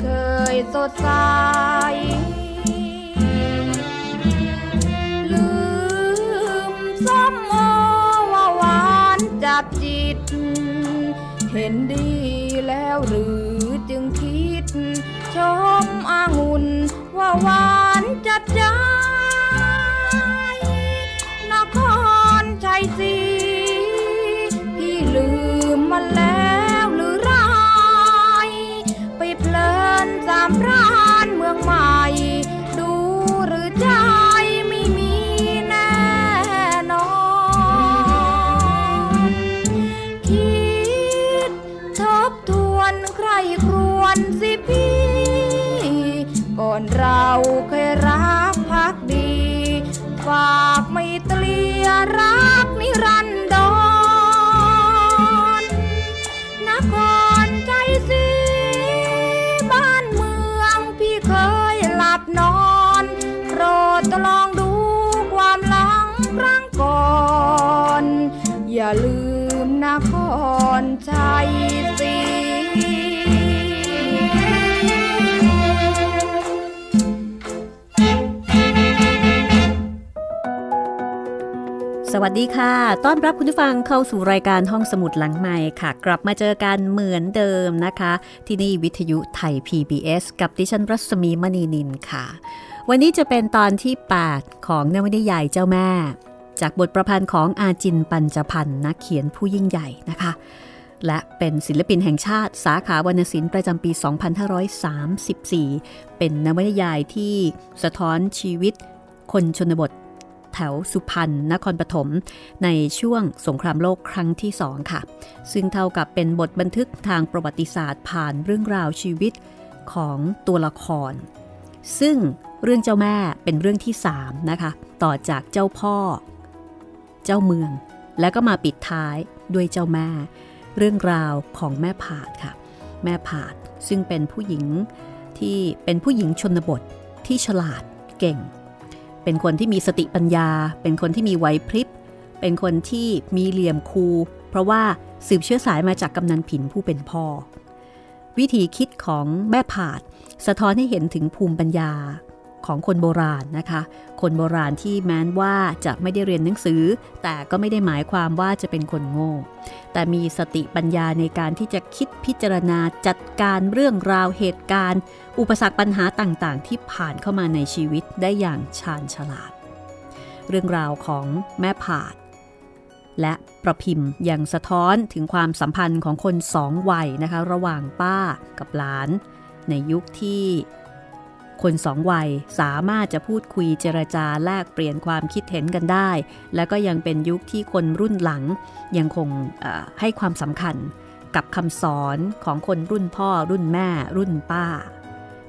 เคยสดใสลืมซ้ำโอว่าหวานจับจิต เห็นดีแล้วหรือจึงคิด ชมอางุ่นว่าหวานจับใจนครชัยศรี auke สวัสดีค่ะ ต้อนรับคุณผู้ฟังเข้าสู่รายการห้องสมุดหลังใหม่ค่ะ กลับมาเจอกันเหมือนเดิมนะคะ ที่นี่วิทยุไทย PBS กับดิฉันรัศมีมณีนินค่ะ วันนี้จะเป็นตอนที่ 8 ของนวนิยายเจ้าแม่ จากบทประพันธ์ของอาจินปัญจพันธ์นักเขียนผู้ยิ่งใหญ่นะคะ และเป็นศิลปินแห่งชาติ สาขาวรรณศิลป์ประจำปี 2534 เป็นนวนิยายที่สะท้อนชีวิต คนชนบท แถวสุพรรณนครปฐมในช่วงสงครามโลกครั้งที่สองค่ะ ซึ่งเท่ากับเป็นบทบันทึกทางประวัติศาสตร์ผ่านเรื่องราวชีวิตของตัวละคร ซึ่งเรื่องเจ้าแม่เป็นเรื่องที่สามนะคะ ต่อจากเจ้าพ่อ เจ้าเมือง แล้วก็มาปิดท้ายด้วยเจ้าแม่ เรื่องราวของแม่ผาดค่ะ แม่ผาดซึ่งเป็นผู้หญิงที่เป็นผู้หญิงชนบทที่ฉลาดเก่ง เป็นคนที่มีสติปัญญา เป็นคนที่มีไหวพริบ เป็นคนที่มีเหลี่ยมคู เพราะว่าสืบเชื้อสายมาจากกำนันผินผู้เป็นพ่อ วิธีคิดของแม่ผาด สะท้อนให้เห็นถึงภูมิปัญญา ของคนโบราณนะคะ คนโบราณที่แม้นว่าจะไม่ได้เรียนหนังสือ แต่ก็ไม่ได้หมายความว่าจะเป็นคนโง่ แต่มีสติปัญญาในการที่จะคิดพิจารณาจัดการเรื่องราวเหตุการณ์ อุปสรรคปัญหาต่างๆ ที่ผ่านเข้ามาในชีวิตได้อย่างชาญฉลาด เรื่องราวของแม่ผาด และประพิมพ์ยังสะท้อนถึงความสัมพันธ์ของคนสองวัยนะคะ ระหว่างป้ากับหลาน ในยุคที่ คนสองวัยสามารถจะพูดคุยเจรจาแลกเปลี่ยนความคิดเห็นกันได้ และก็ยังเป็นยุคที่คนรุ่นหลังยังคงให้ความสำคัญกับคำสอนของคนรุ่นพ่อรุ่นแม่ รุ่นป้า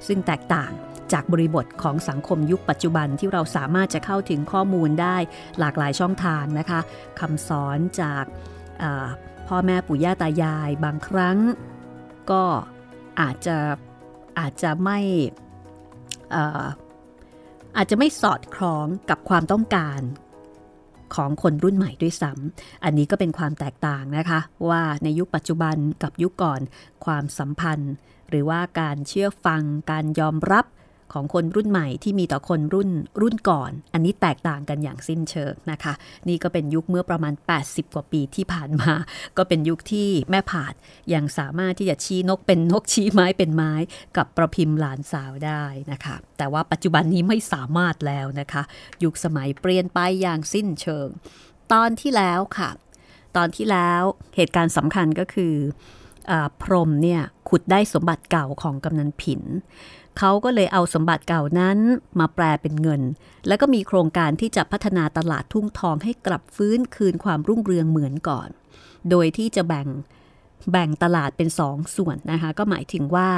ซึ่งแตกต่างจากบริบทของสังคมยุคปัจจุบันที่เราสามารถจะเข้าถึงข้อมูลได้หลากหลายช่องทางนะคะคำสอนจากพ่อแม่ปู่ย่าตายายบางครั้ง ก็อาจจะอาจจะไม่ อาจจะไม่สอดคล้องกับความต้องการของคนรุ่นใหม่ด้วยซ้ำอันนี้ก็เป็นความแตกต่างนะคะ ว่าในยุคปัจจุบันกับยุคก่อนความสัมพันธ์ หรือว่าการเชื่อฟังการยอมรับ ของคนรุ่นใหม่ที่มีต่อคนรุ่นรุ่นก่อน อันนี้แตกต่างกันอย่างสิ้นเชิงนะคะ นี่ก็เป็นยุคเมื่อประมาณ 80 กว่าปีที่ผ่านมา ก็เป็นยุคที่แม่ผาดยังสามารถที่จะชี้นกเป็นนกชี้ไม้เป็นไม้ กับประพิมพ์หลานสาวได้นะคะ แต่ว่าปัจจุบันนี้ไม่สามารถแล้วนะคะ ยุคสมัยเปลี่ยนไปอย่างสิ้นเชิง ตอนที่แล้วค่ะ ตอนที่แล้วเหตุการณ์สำคัญก็คืออพรมเนี่ยขุดได้สมบัติเก่าของกำนันผิน เขาก็เลยเอาสมบัติเก่านั้นมาแปลเป็นเงิน แล้วก็มีโครงการที่จะพัฒนาตลาดทุ่งทองให้กลับฟื้นคืนความรุ่งเรืองเหมือนก่อน โดยที่จะแบ่งแบ่งตลาดเป็นสองส่วนนะคะ ก็หมายถึงว่า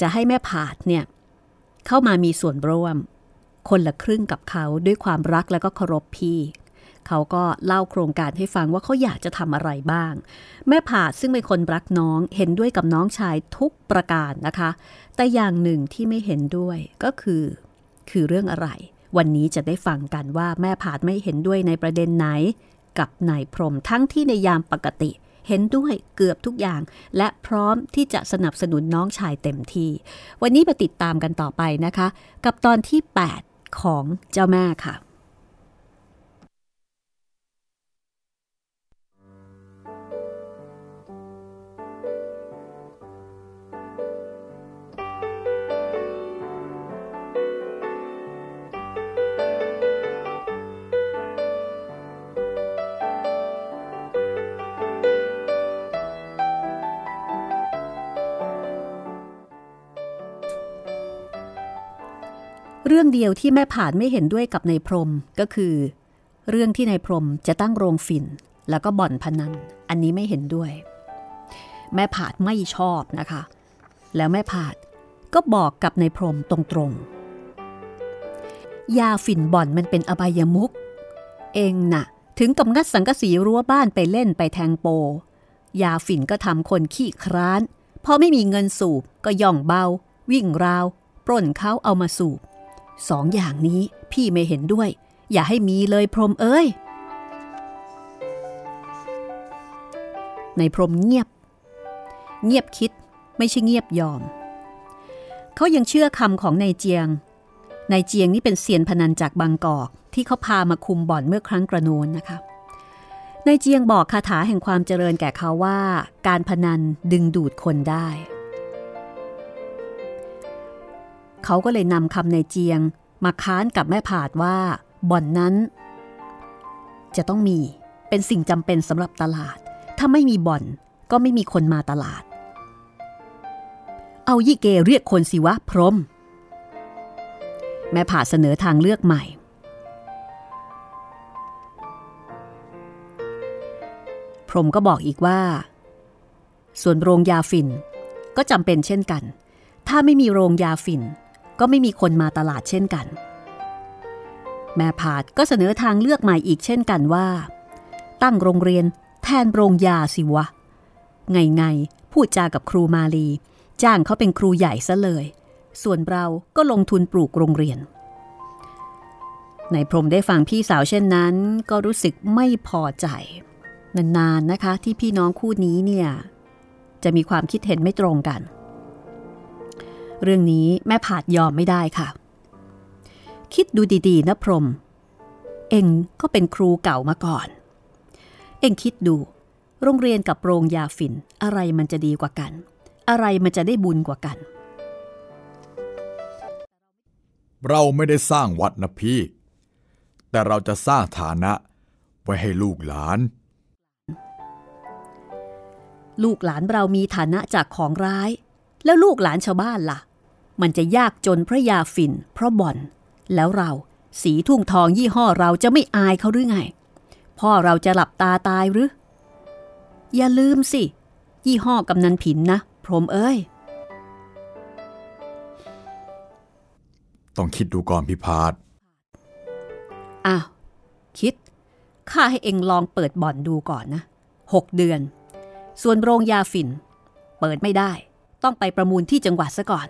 จะให้แม่ผาดเนี่ยเข้ามามีส่วนร่วม คนละครึ่งกับเขาด้วยความรักและก็เคารพพี่ เขาก็เล่าโครงการให้ฟังว่าเขาอยากจะทำอะไรบ้าง แม่ผาดซึ่งเป็นคนรักน้องเห็นด้วยกับน้องชายทุกประการนะคะ แต่อย่างหนึ่งที่ไม่เห็นด้วยก็คือ คือเรื่องอะไร วันนี้จะได้ฟังกันว่าแม่ผาดไม่เห็นด้วยในประเด็นไหน กับนายพรมทั้งที่ในยามปกติเห็นด้วยเกือบทุกอย่าง และพร้อมที่จะสนับสนุนน้องชายเต็มที่ วันนี้มาติดตามกันต่อไปนะคะ กับตอนที่ 8 ของเจ้าแม่ค่ะ เรื่องเดียวที่แม่ผานไม่เห็นด้วยกับนายพรมก็คือ เรื่องที่นายพรมจะตั้งโรงฝิ่น แล้วก็บ่อนพนัน อันนี้ไม่เห็นด้วย แม่ผาดไม่ชอบนะคะ แล้วแม่ผาดก็บอกกับนายพรมตรงๆ ยาฝิ่นบ่อนมันเป็นอบายมุก เองนะ่ะ ถึงกับงัดสังกะสีรั้วบ้านไปเล่นไปแทงโป ยาฝิ่นก็ทำคนขี้คร้านพอไม่มีเงินสูบก็ย่องเบา วิ่งราว ปล้นเขาเอามาสูบ สองอย่างนี้พี่ไม่เห็นด้วย อย่าให้มีเลยพรมเอ้ย ในพรมเงียบ เงียบคิดไม่ใช่เงียบยอม เขายังเชื่อคำของนายเจียงนายเจียงนี่เป็นเซียนพนันจากบางกอกที่เขาพามาคุมบ่อนเมื่อครั้งกระโนนนะคะนายเจียงบอกคาถาแห่งความเจริญแก่เขาว่า การพนันดึงดูดคนได้ เขาก็เลยนำคำในเจียง มาค้านกับแม่ผาดว่า บ่อนนั้น จะต้องมีเป็นสิ่งจำเป็นสำหรับตลาด ถ้าไม่มีบ่อนก็ไม่มีคนมาตลาด เอายี่เกเรียกคนสิวะพรม แม่ผาดเสนอทางเลือกใหม่ พรมก็บอกอีกว่า ส่วนโรงยาฝิ่นก็จำเป็นเช่นกัน ถ้าไม่มีโรงยาฝิ่น ก็ไม่มีคนมาตลาดเช่นกัน แม่ผาดก็เสนอทางเลือกใหม่อีกเช่นกันว่า ตั้งโรงเรียนแทนโรงยาสิวะ ไงไงพูดจากับครูมาลี จ้างเขาเป็นครูใหญ่ซะเลย ส่วนเราก็ลงทุนปลูกโรงเรียนในพรมได้ฟังพี่สาวเช่นนั้น ก็รู้สึกไม่พอใจ นานๆนะคะที่พี่น้องคู่นี้เนี่ย จะมีความคิดเห็นไม่ตรงกัน เรื่องนี้แม่ผาดยอมไม่ได้ค่ะ คิดดูดีๆนะพรม เองก็เป็นครูเก่ามาก่อน เองคิดดู โรงเรียนกับโรงยาฝิ่นอะไรมันจะดีกว่ากัน อะไรมันจะได้บุญกว่ากัน เราไม่ได้สร้างวัดนะพี่ แต่เราจะสร้างฐานะ ไว้ให้ลูกหลานลูกหลานเรามีฐานะจากของร้าย แล้วลูกหลานชาวบ้านละ่ะ มันจะยากจนพระยาฝิ่น เพราะบ่อน แล้วเราสีทุ่งทองยี่ห้อเราจะไม่อายเขาหรือไง พ่อเราจะหลับตาตายหรือ อย่าลืมสิ ยี่ห้อกำนันผินนะ พรหมเอ้ย ต้องคิดดูก่อนพิพาทอ้าวคิด ข้าให้เองลองเปิดบ่อนดูก่อนนะหกเดือน ส่วนโรงยาฝิ่น เปิดไม่ได้ ต้องไปประมูลที่จังหวัดซะก่อน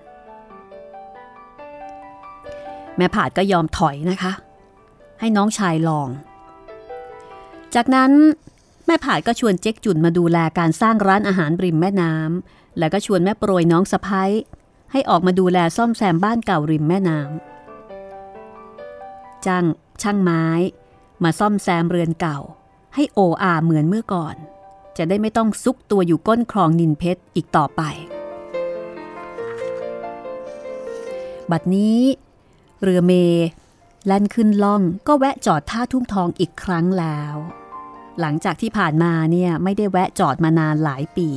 แม่ผาดก็ยอมถอยนะคะ ให้น้องชายลอง จากนั้นแม่ผาดก็ชวนเจ๊กจุนมาดูแลการสร้างร้านอาหารริมแม่น้ำแล้วก็ชวนแม่โปรยน้องสะพ้ยให้ออกมาดูแลซ่อมแซมบ้านเก่าริมแม่น้ำจ้างช่างไม้ มาซ่อมแซมเรือนเก่า ให้โออาเหมือนเมื่อก่อน จะได้ไม่ต้องซุกตัวอยู่ก้นคลองนินเพชรอีกต่อไป บัดนี้ เรือเมแล่นขึ้นล่องก็แวะจอดท่าทุ่งทองอีกครั้งแล้ว หลังจากที่ผ่านมาเนี่ยไม่ได้แวะจอดมานานหลายปี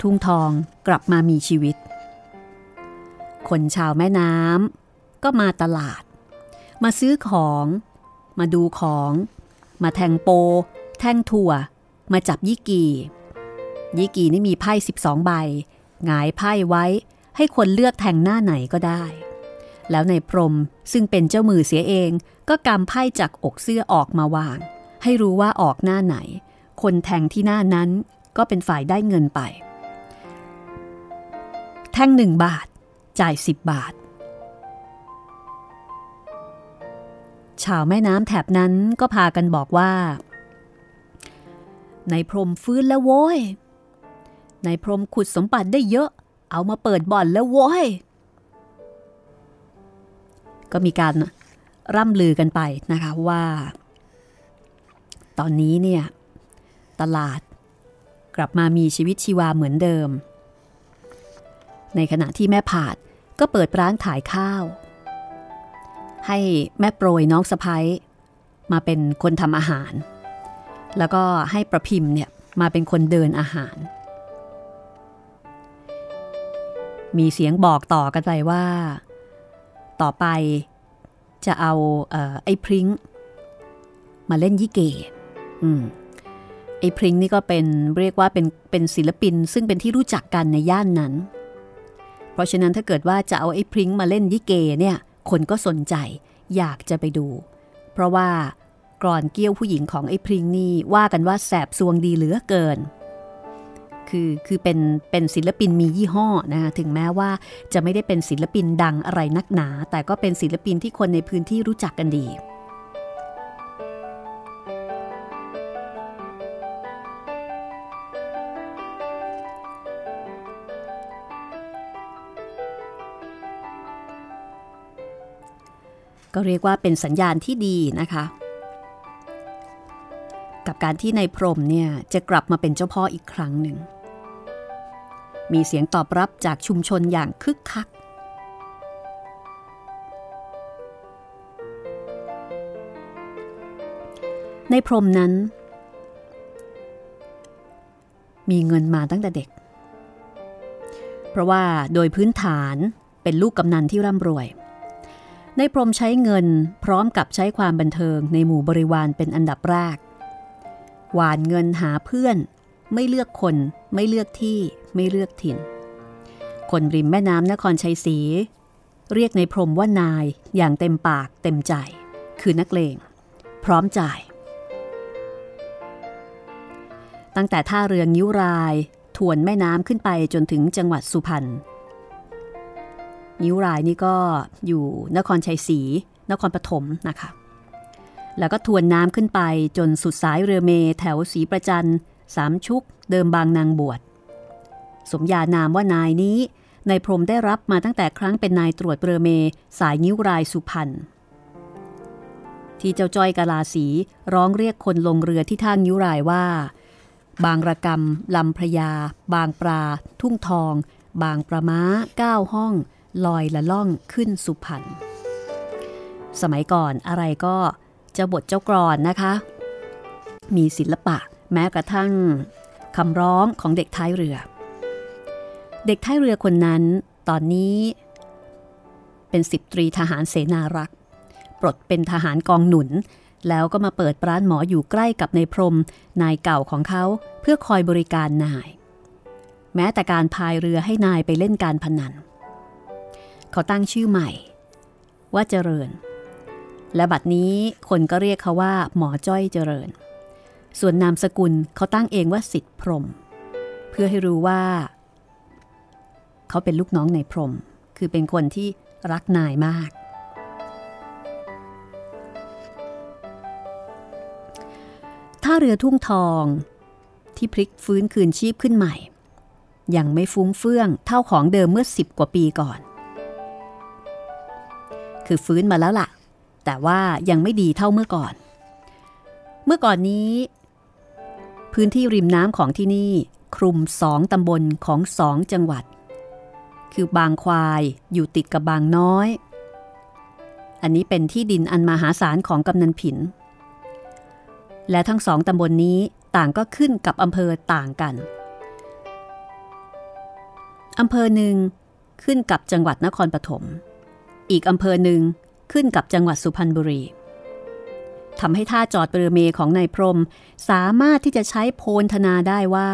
ทุ่งทองกลับมามีชีวิต คนชาวแม่น้ำก็มาตลาด มาซื้อของ มาดูของ มาแทงโป แทงถั่ว มาจับยี่กียี่กีนี่มีไพ่ 12 ใบหงายไพ่ไว้ ให้คนเลือกแทงหน้าไหนก็ได้ แล้วในพรมซึ่งเป็นเจ้ามือเสียเองก็กำไพ่จากอกเสื้อออกมาวาง ให้รู้ว่าออกหน้าไหน คนแทงที่หน้านั้นก็เป็นฝ่ายได้เงินไป แท่งหนึ่งบาท จ่ายสิบบาท ชาวแม่น้ำแถบนั้นก็พากันบอกว่า ในพรมฟื้นแล้วโว้ยในพรมขุดสมบัติได้เยอะ เอามาเปิดบ่อนแล้วโว้ย ก็มีการร่ำลือกันไปนะคะว่า ตอนนี้เนี่ย ตลาดกลับมามีชีวิตชีวาเหมือนเดิม ในขณะที่แม่ผาดก็เปิดร้านขายข้าว ให้แม่โปรยน้องสะพ้ยมาเป็นคนทำอาหาร แล้วก็ให้ประพิมพ์เนี่ยมาเป็นคนเดินอาหาร มีเสียงบอกต่อกันไปว่า ต่อไปจะเอาเออไอ้พริ้งมาเล่นยี่เกอืมไอ้พริ้งนี่ก็เป็นเรียกว่าเป็นเป็นศิลปิน ซึ่งเป็นที่รู้จักกันในย่านนั้น เพราะฉะนั้นถ้าเกิดว่าจะเอาไอ้พริ้งมาเล่นยี่เกเนี่ย คนก็สนใจอยากจะไปดู เพราะว่ากรอนเกี้ยวผู้หญิงของไอ้พริ้งนี่ว่ากันว่าแสบซวงดีเหลือเกิน คือคือเป็นเป็นศิลปินมียี่ห้อนะคะถึงแม้ว่าจะไม่ได้เป็นศิลปินดังอะไรนักหนา แต่ก็เป็นศิลปินที่คนในพื้นที่รู้จักกันดีก็เรียกว่าเป็นสัญญาณที่ดีนะคะ กับการที่ในายพรมเนี่ยจะกลับมาเป็นเจ้าพ่ออีกครั้งหนึ่ง มีเสียงตอบรับจากชุมชนอย่างคึกคัก ในพรมนั้น มีเงินมาตั้งแต่เด็ก เพราะว่าโดยพื้นฐานเป็นลูกกำนันที่ร่ำรวย ในพรมใช้เงินพร้อมกับใช้ความบันเทิงในหมู่บริวารเป็นอันดับแรก หวานเงินหาเพื่อน ไม่เลือกคนไม่เลือกที่ ไม่เลือกถิ่น คนริมแม่น้ำนครชัยศรีเรียกในพรมว่านายอย่างเต็มปากเต็มใจ คือนักเลง พร้อมจ่าย ตั้งแต่ท่าเรืองิ้วราย ทวนแม่น้ำขึ้นไปจนถึงจังหวัดสุพรรณนิ้วรายนี่ก็อยู่นครชัยศรีนครปฐมนะคะ แล้วก็ทวนน้ำขึ้นไปจนสุดสายเรือเมแถวศรีประจันสามชุกเดิมบางนางบวช สมญานามว่านายนี้นายพรมได้รับมาตั้งแต่ครั้งเป็นนายตรวจเรือเม สายนิ้วรายสุพรรณที่เจ้าจ้อยกาลาสีร้องเรียกคนลงเรือที่ท่านิ้วรายว่า บางระกำลำพระยา บางปลา ทุ่งทอง บางประม้าเก้าห้อง ลอยละล่องขึ้นสุพรรณสมัยก่อนอะไรก็เจ้าบทเจ้ากรอนนะคะ มีศิลปะแม้กระทั่งคำร้องของเด็กท้ายเรือ เด็กท้ายเรือคนนั้นตอนนี้ เป็นสิบตรีทหารเสนารักษ์ปลดเป็นทหารกองหนุน แล้วก็มาเปิดร้านหมออยู่ใกล้กับนายพรมนายเก่าของเขาเพื่อคอยบริการนาย แม้แต่การพายเรือให้นายไปเล่นการพนัน เขาตั้งชื่อใหม่ ว่าเจริญ และบัดนี้คนก็เรียกเขาว่า หมอจ้อยเจริญ ส่วนนามสกุลเขาตั้งเองว่าสิทธิพรม เพื่อให้รู้ว่า เขาเป็นลูกน้องในพรม คือเป็นคนที่รักนายมาก ท่าเรือทุ่งทองที่พลิกฟื้นคืนชีพขึ้นใหม่ ยังไม่ฟุ้งเฟื่องเท่าของเดิมเมื่อสิบกว่าปีก่อน คือฟื้นมาแล้วล่ะ แต่ว่ายังไม่ดีเท่าเมื่อก่อน เมื่อก่อนนี้ พื้นที่ริมน้ำของที่นี่คลุมสองตำบลของสองจังหวัด คือบางควายอยู่ติดกับบางน้อย อันนี้เป็นที่ดินอันมหาศาลของกำนันผิน และทั้งสองตำบลนนี้ต่างก็ขึ้นกับอำเภอต่างกันอำเภอหนึ่งขึ้นกับจังหวัดนครปฐม อีกอำเภอหนึ่งขึ้นกับจังหวัดสุพรรณบุรีทำให้ท่าจอดเรือเมของนายพรม สามารถที่จะใช้โพลธนาได้ว่า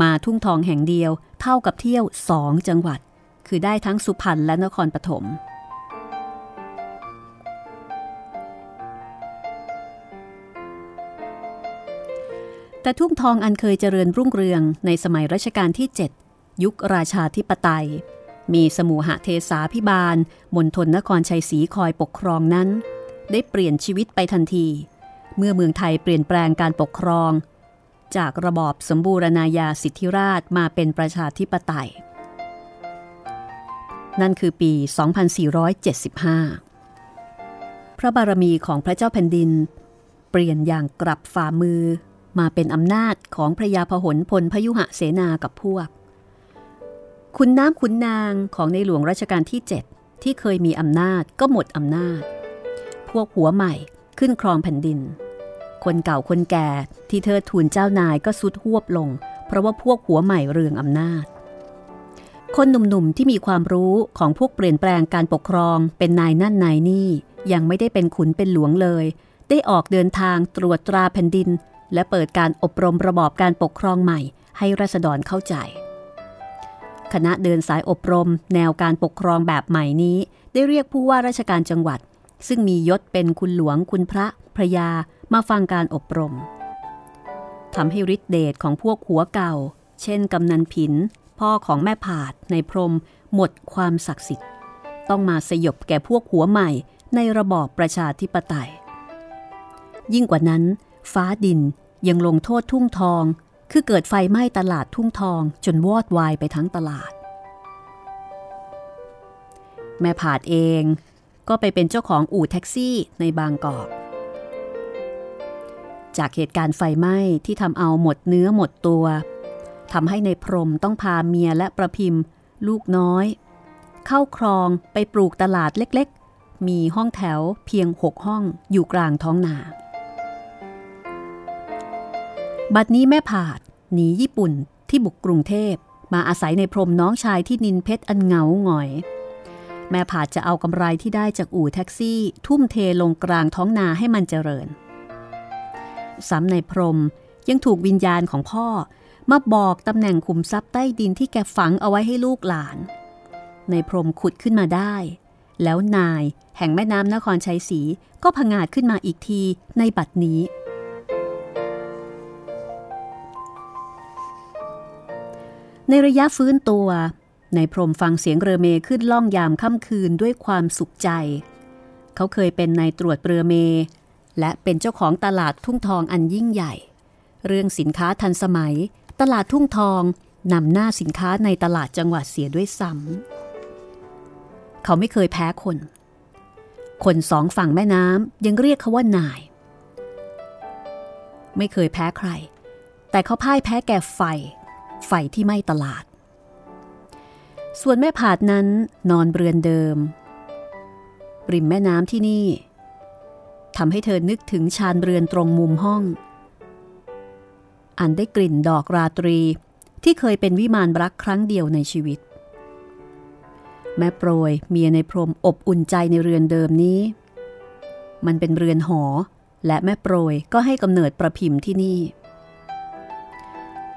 มาทุ่งทองแห่งเดียวเท่ากับเที่ยวสองจังหวัด คือได้ทั้งสุพรรณและนครปฐมแต่ทุ่งทองอันเคยเจริญรุ่งเรืองในสมัยรัชกาลที่ 7 ยุคราชาธิปไตย มีสมุหเทสาพิบาลมณฑลนครชัยศรีคอยปกครองนั้น ได้เปลี่ยนชีวิตไปทันที เมื่อเมืองไทยเปลี่ยนแปลงการปกครอง จากระบอบสมบูรณาญาสิทธิราชมาเป็นประชาธิปไตย นั่นคือปี 2475 พระบารมีของพระเจ้าแผ่นดิน เปลี่ยนอย่างกลับฝ่ามือมาเป็นอำนาจของพระยาพหลพลพยุหะเสนากับพวก ขุนน้ำขุนนางของในหลวงรัชกาลที่ 7 ที่เคยมีอำนาจก็หมดอำนาจ พวกหัวใหม่ขึ้นครองแผ่นดิน คนเก่าคนแก่ที่เธอทูลเจ้านายก็สุดหวบลง เพราะว่าพวกหัวใหม่เรืองอำนาจ คนหนุ่มๆที่มีความรู้ของพวกเปลี่ยนแปลงการปกครองเป็นนายนั่นนายนี่ ยังไม่ได้เป็นขุนเป็นหลวงเลย ได้ออกเดินทางตรวจตราแผ่นดิน และเปิดการอบรมระบอบการปกครองใหม่ ให้รัษฎรเข้าใจ คณะเดินสายอบรม แนวการปกครองแบบใหม่นี้ ได้เรียกผู้ว่าราชการจังหวัด ซึ่งมียศเป็นคุณหลวงคุณพระพระยามาฟังการอบรมทำให้ฤทธิเดชของพวกหัวเก่า เช่นกำนันผิน พ่อของแม่ผาดในพรมหมดความศักดิ์สิทธิ์ ต้องมาสยบแก่พวกหัวใหม่ในระบอบประชาธิปไตย ยิ่งกว่านั้น ฟ้าดินยังลงโทษทุ่งทอง คือเกิดไฟไหม้ตลาดทุ่งทองจนวอดวายไปทั้งตลาด แม่ผาดเองก็ไปเป็นเจ้าของอู่แท็กซี่ในบางกอก จากเหตุการณ์ไฟไหม้ที่ทำเอาหมดเนื้อหมดตัว ทำให้ในพรมต้องพาเมียและประพิมพ์ ลูกน้อย เข้าครองไปปลูกตลาดเล็กๆ มีห้องแถวเพียงหกห้องอยู่กลางท้องนา บัดนี้แม่ผาดหนีญี่ปุ่นที่บุกกรุงเทพมาอาศัยในพรมน้องชายที่นินเพชรอันเหงาหงอย แม่ผาดจะเอากำไรที่ได้จากอู่แท็กซี่ ทุ่มเทลงกลางท้องนาให้มันเจริญ ซ้ำในพรมยังถูกวิญญาณของพ่อ มาบอกตำแหน่งขุมทรัพย์ใต้ดินที่แกฝังเอาไว้ให้ลูกหลาน ในพรมขุดขึ้นมาได้ แล้วนายแห่งแม่น้ำนครชัยศรีก็พงาดขึ้นมาอีกทีในบัดนี้ ในระยะฟื้นตัว ในพรมฟังเสียงเรือเมขึ้นล่องยามค่ำคืนด้วยความสุขใจ เขาเคยเป็นนายตรวจเรือเม และเป็นเจ้าของตลาดทุ่งทองอันยิ่งใหญ่เรื่องสินค้าทันสมัย ตลาดทุ่งทองนำหน้าสินค้าในตลาดจังหวัดเสียด้วยซ้ำเขาไม่เคยแพ้คน คนสองฝั่งแม่น้ำยังเรียกเขาว่านาย ไม่เคยแพ้ใคร แต่เขาพ่ายแพ้แก่ไฟ ไฟที่ไหม้ตลาด ส่วนแม่ผาดนั้นนอนเรือนเดิม ริมแม่น้ำที่นี่ทำให้เธอนึกถึงชานเรือนตรงมุมห้อง อันได้กลิ่นดอกราตรี ที่เคยเป็นวิมานรักครั้งเดียวในชีวิต แม่โปรยเมียในพรมอบอุ่นใจในเรือนเดิมนี้ มันเป็นเรือนหอ และแม่โปรยก็ให้กำเนิดประพิมพ์ที่นี่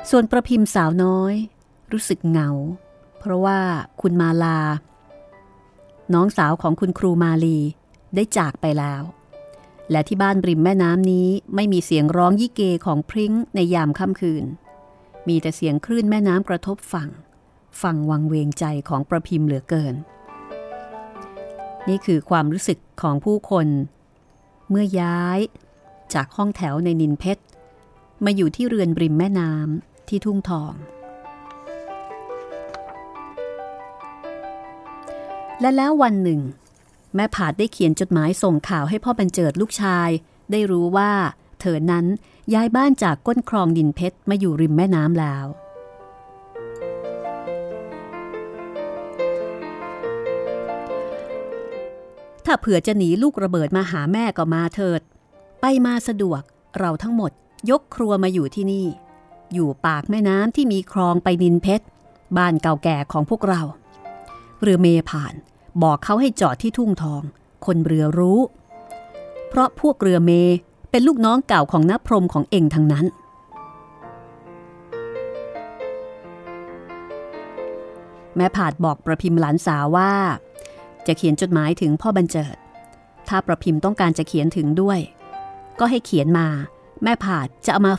ส่วนประพิมพ์สาวน้อย รู้สึกเหงา เพราะว่าคุณมาลา น้องสาวของคุณครูมาลีได้จากไปแล้ว และที่บ้านริมแม่น้ำนี้ไม่มีเสียงร้องยี่เกของพริ้งในยามค่ำคืน มีแต่เสียงคลื่นแม่น้ำกระทบฝั่งฟังวังเวงใจของประพิมพ์เหลือเกิน นี่คือความรู้สึกของผู้คน เมื่อย้าย จากห้องแถวในนินเพชร มาอยู่ที่เรือนริมแม่น้ำที่ทุ่งทอง และแล้ววันหนึ่ง แม่ผาดได้เขียนจดหมายส่งข่าวให้พ่อบรรเจิดลูกชาย ได้รู้ว่าเธอนั้นย้ายบ้านจากก้นคลองดินเพชรมาอยู่ริมแม่น้ำแล้ว ถ้าเผื่อจะหนีลูกระเบิดมาหาแม่ก็มาเถิด ไปมาสะดวกเราทั้งหมดยกครัวมาอยู่ที่นี่ อยู่ปากแม่น้ำที่มีคลองไปดินเพชร บ้านเก่าแก่ของพวกเรา เรือเมผ่าน บอกเขาให้จอดที่ทุ่งทอง คนเรือรู้ เพราะพวกเรือเมเป็นลูกน้องเก่าของนัพรมของเองทั้งนั้น แม่ผาดบอกประพิมพ์หลานสาวว่า จะเขียนจดหมายถึงพ่อบรรเจิด ถ้าประพิมพ์ต้องการจะเขียนถึงด้วย ก็ให้เขียนมา แม่ผาดจะเอามา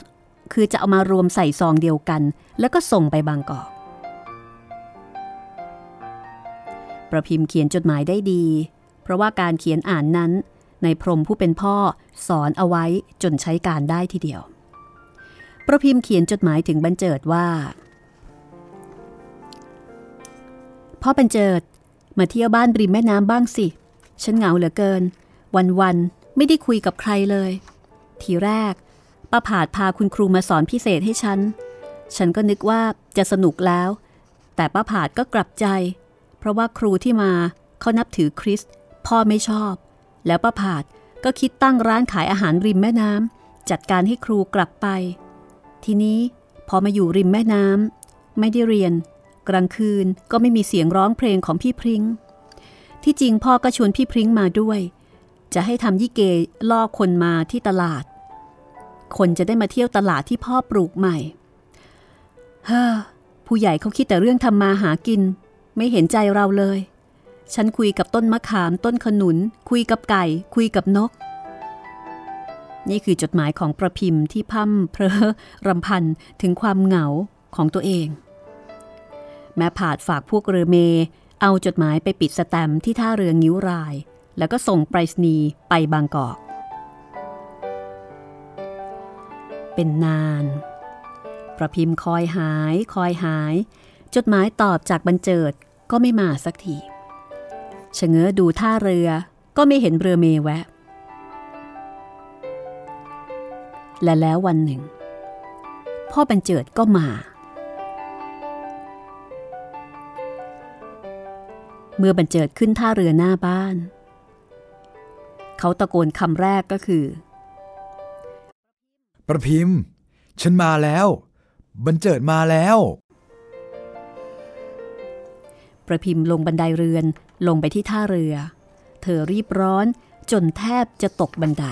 คือจะเอามารวมใส่ซองเดียวกัน แล้วก็ส่งไปบางกอก ประพิมพ์เขียนจดหมายได้ดี เพราะว่าการเขียนอ่านนั้น ในพรมผู้เป็นพ่อสอนเอาไว้จนใช้การได้ทีเดียว ประพิมพ์เขียนจดหมายถึงบรรเจิดว่า พ่อบรรเจิดมาเที่ยวบ้านริมแม่น้ำบ้างสิ ฉันเหงาเหลือเกิน วันๆไม่ได้คุยกับใครเลย ทีแรกป้าผาดพาคุณครูมาสอนพิเศษให้ฉัน ฉันก็นึกว่าจะสนุกแล้ว แต่ป้าผาดก็กลับใจ เพราะว่าครูที่มาเขานับถือคริสต์พ่อไม่ชอบ แล้วป้าผาดก็คิดตั้งร้านขายอาหารริมแม่น้ำจัดการให้ครูกลับไป ทีนี้พอมาอยู่ริมแม่น้ำไม่ได้เรียน กลางคืนก็ไม่มีเสียงร้องเพลงของพี่พริง้ง ที่จริงพ่อก็ชวนพี่พริ้งมาด้วย จะให้ทำยี่เกล่อคนมาที่ตลาด คนจะได้มาเที่ยวตลาดที่พ่อปลูกใหม่เฮ้อผู้ใหญ่เขาคิดแต่เรื่องทำมาหากิน ไม่เห็นใจเราเลย ฉันคุยกับต้นมะขามต้นขนุน คุยกับไก่ คุยกับนก นี่คือจดหมายของประพิมพ์ที่พั่มเพลอรำพันถึงความเหงาของตัวเอง แม่ผาดฝากพวกเรือเม เอาจดหมายไปปิดสแตมที่ท่าเรืองิ้วราย แล้วก็ส่งไปรษณีย์ไปบางกอก เป็นนาน ประพิมพ์คอยหาย คอยหาย จดหมายตอบจากบรรเจิดก็ไม่มาสักทีชะเง้อดูท่าเรือก็ไม่เห็นเรือเมแวะ และแล้ววันหนึ่ง พ่อบรรเจิดก็มา เมื่อบรรเจิดขึ้นท่าเรือหน้าบ้าน เขาตะโกนคำแรกก็คือ ประพิมพ์ ฉันมาแล้ว บรรเจิดมาแล้ว ประพิมพ์ลงบันไดเรือนลงไปที่ท่าเรือ เธอรีบร้อนจนแทบจะตกบันได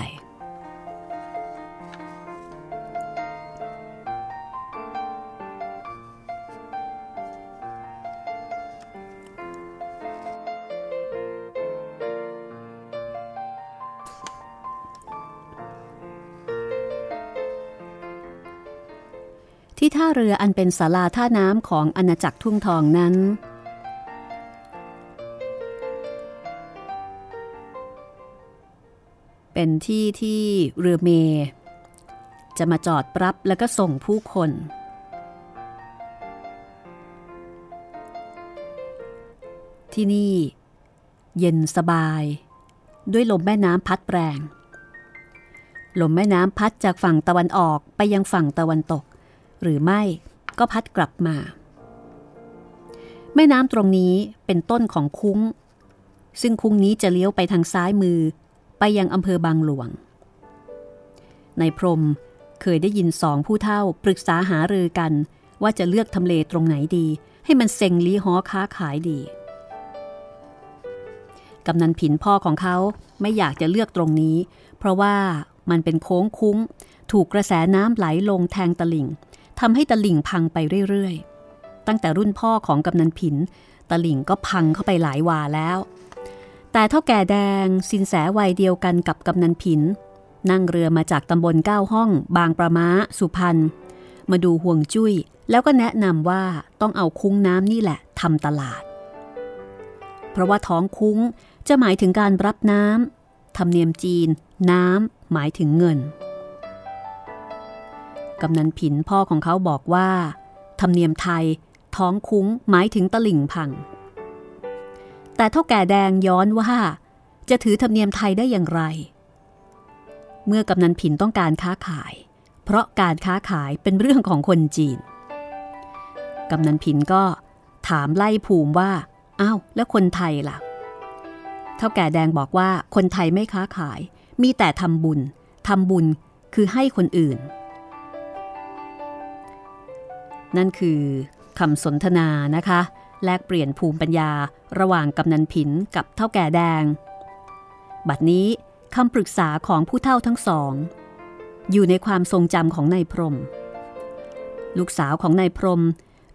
ที่ท่าเรืออันเป็นศาลาท่าน้ำของอาณาจักรทุ่งทองนั้น เป็นที่ที่เรือเมจะมาจอดปรับแล้วก็ส่งผู้คน ที่นี่ เย็นสบาย ด้วยลมแม่น้ำพัดแรง ลมแม่น้ำพัดจากฝั่งตะวันออกไปยังฝั่งตะวันตก หรือไม่ก็พัดกลับมา แม่น้ำตรงนี้เป็นต้นของคุ้ง ซึ่งคุ้งนี้จะเลี้ยวไปทางซ้ายมือ ไปยังอำเภอบางหลวง ในพรมเคยได้ยินสองผู้เฒ่าปรึกษาหารือกันว่าจะเลือกทำเลตรงไหนดี ให้มันเซ็งลีฮอค้าขายดี กำนันผินพ่อของเขาไม่อยากจะเลือกตรงนี้ เพราะว่ามันเป็นโค้งคุ้ง ถูกกระแสน้ำไหลลงแทงตลิ่งทำให้ตลิ่งพังไปเรื่อยๆ ตั้งแต่รุ่นพ่อของกำนันผิน ตลิ่งก็พังเข้าไปหลายวาแล้ว แต่เท่าแก่แดงสินแสวัยเดียวกันกับกำนันผิน นั่งเรือมาจากตำบลเก้าห้อง บางประมาสุพรรณมาดูห่วงจุย้ย แล้วก็แนะนำว่าต้องเอาคุ้งน้ำนี่แหละทำตลาด เพราะว่าท้องคุ้งจะหมายถึงการรับน้ำธรรมเนียมจีน น้ำหมายถึงเงินกำนันผินพ่อของเขาบอกว่า ธรรมเนียมไทย ท้องคุ้งหมายถึงตลิ่งพัง แต่เท่าแก่แดงย้อนว่า จะถือธรรมเนียมไทยได้อย่างไร เมื่อกำนันผินต้องการค้าขาย เพราะการค้าขายเป็นเรื่องของคนจีน กำนันผินก็ถามไล่ภูมิว่าอ้าวแล้วคนไทยล่ะ เท่าแก่แดงบอกว่าคนไทยไม่ค้าขาย มีแต่ทำบุญทำบุญคือให้คนอื่น นั่นคือคำสนทนานะคะ แลกเปลี่ยนภูมิปัญญาระหว่างกำนันผินกับเท่าแก่แดง บัดนี้คำปรึกษาของผู้เท่าทั้งสอง อยู่ในความทรงจำของนายพรม ลูกสาวของนายพรม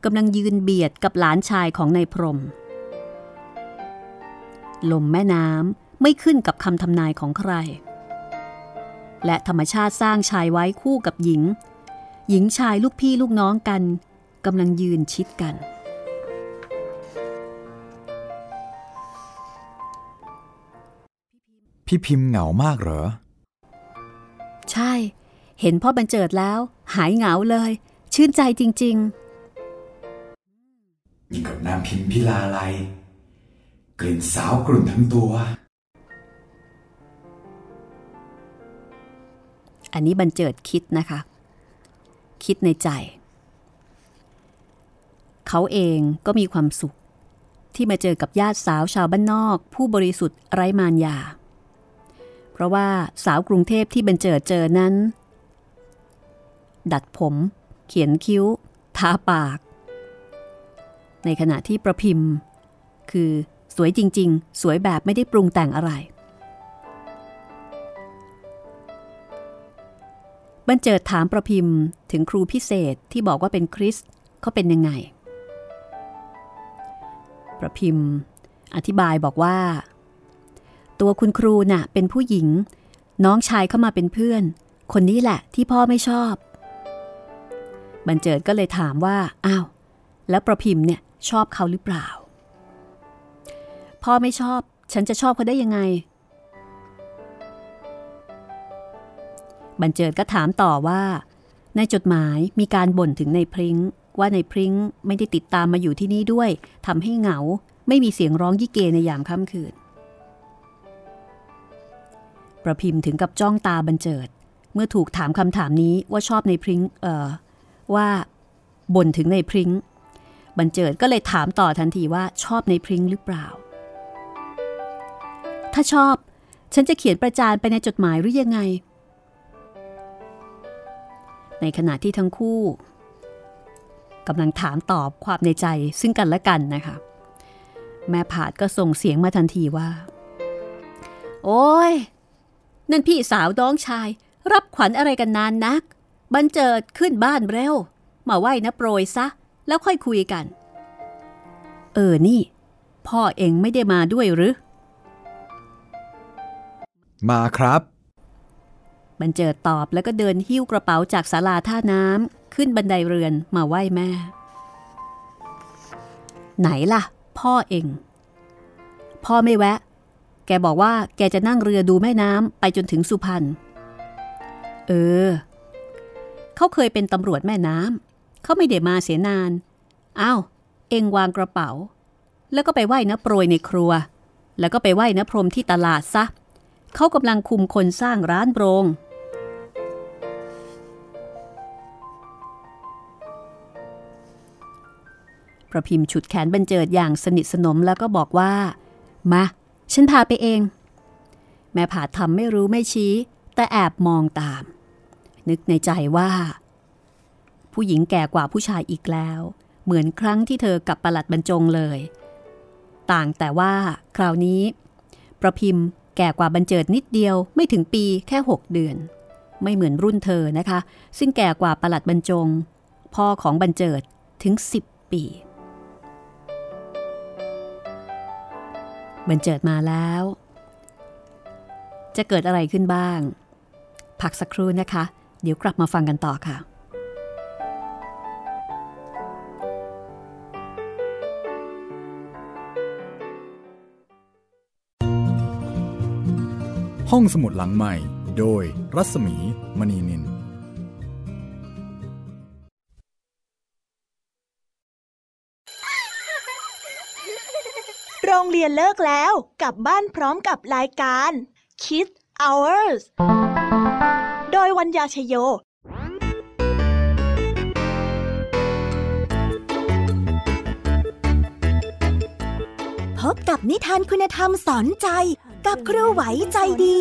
กำลังยืนเบียดกับหลานชายของนายพรม ลมแม่น้ำไม่ขึ้นกับคำทำนายของใคร และธรรมชาติสร้างชายไว้คู่กับหญิง หญิงชายลูกพี่ลูกน้องกันกำลังยืนชิดกัน พี่พิมพ์เหงามากเหรอ ใช่ เห็นพ่อบันเจิดแล้ว หายเหงาเลย ชื่นใจจริงๆมีกับน้ำพิมพ์พิลาไลกลิ่นสาวกลุ่นทั้งตัว อันนี้บันเจิดคิดนะคะ คิดในใจ เขาเองก็มีความสุขที่มาเจอกับญาติสาวชาวบ้านนอก ผู้บริสุทธิ์ไร้มารยา เพราะว่าสาวกรุงเทพที่บรรเจิดเจอนั้น ดัดผม เขียนคิ้ว ทาปาก ในขณะที่ประพิมพ์ คือสวยจริง ๆ สวยแบบไม่ได้ปรุงแต่งอะไรบันเจิดถามประพิมพ์ถึงครูพิเศษที่บอกว่าเป็นคริสเขาเป็นยังไง ประพิมพ์ อธิบายบอกว่า ตัวคุณครูน่ะเป็นผู้หญิง น้องชายเข้ามาเป็นเพื่อน คนนี้แหละที่พ่อไม่ชอบบันเจิดก็เลยถามว่าอ้าวแล้วประพิมพ์เนี่ยชอบเขาหรือเปล่า พ่อไม่ชอบ ฉันจะชอบเขาได้ยังไงบันเจิดก็ถามต่อว่า ในจดหมายมีการบ่นถึงในพริ้งว่าในพริ้งไม่ได้ติดตามมาอยู่ที่นี่ด้วยทำให้เหงา ไม่มีเสียงร้องยี่เกในยามค่ำคืน ประพิมพ์ถึงกับจ้องตาบันเจิด เมื่อถูกถามคำถามนี้ว่าชอบในพริ้งเอ่อว่าบ่นถึงในพริ้งบันเจิดก็เลยถามต่อทันทีว่าชอบในพริ้งหรือเปล่า ถ้าชอบ ฉันจะเขียนประจานไปในจดหมายหรือยังไง ในขณะที่ทั้งคู่กำลังถามตอบความในใจซึ่งกันและกันนะคะ แม่ผาดก็ส่งเสียงมาทันทีว่า โอ้ย นั่นพี่สาวน้องชาย รับขวัญอะไรกันนานนัก บันเจิดขึ้นบ้านเร็ว มาไหว้นะโปรยซะ แล้วค่อยคุยกัน เออนี่ พ่อเองไม่ได้มาด้วยหรือ มาครับบรรเจิดตอบแล้วก็เดินหิ้วกระเป๋าจากศาลาท่าน้ำขึ้นบันไดเรือนมาไหว้แม่ ไหนล่ะ พ่อเอง พ่อไม่แวะ แกบอกว่าแกจะนั่งเรือดูแม่น้ำไปจนถึงสุพรรณ เออ เขาเคยเป็นตำรวจแม่น้ำ เขาไม่เดมาเสียนาน อ้าว เองวางกระเป๋า แล้วก็ไปไหว้นะโปรยในครัว แล้วก็ไปไหว้นะพรมที่ตลาดซะ เขากำลังคุมคนสร้างร้านโรง ประพิมพ์ฉุดแขนบรรเจิดอย่างสนิทสนมแล้วก็บอกว่า มา ฉันพาไปเอง แม่ผาทำไม่รู้ไม่ชี้ แต่แอบมองตาม นึกในใจว่า ผู้หญิงแก่กว่าผู้ชายอีกแล้ว เหมือนครั้งที่เธอกับประหลัดบรรจงเลย ต่างแต่ว่าคราวนี้ ประพิมพ์แก่กว่าบรรเจิดนิดเดียวไม่ถึงปีแค่หกเดือน ไม่เหมือนรุ่นเธอนะคะ ซึ่งแก่กว่าประหลัดบรรจง พ่อของบรรเจิดถึง 10 ปี บรรเจิดมาแล้ว จะเกิดอะไรขึ้นบ้าง พักสักครู่นะคะ เดี๋ยวกลับมาฟังกันต่อค่ะห้องสมุดหลังใหม่ โดยรัศมีมณีนิน โรงเรียนเลิกแล้ว กลับบ้านพร้อมกับรายการ Kids Hours โดยวัญญาชยโยพบกับนิทานคุณธรรมสอนใจกับครูไหวใจดี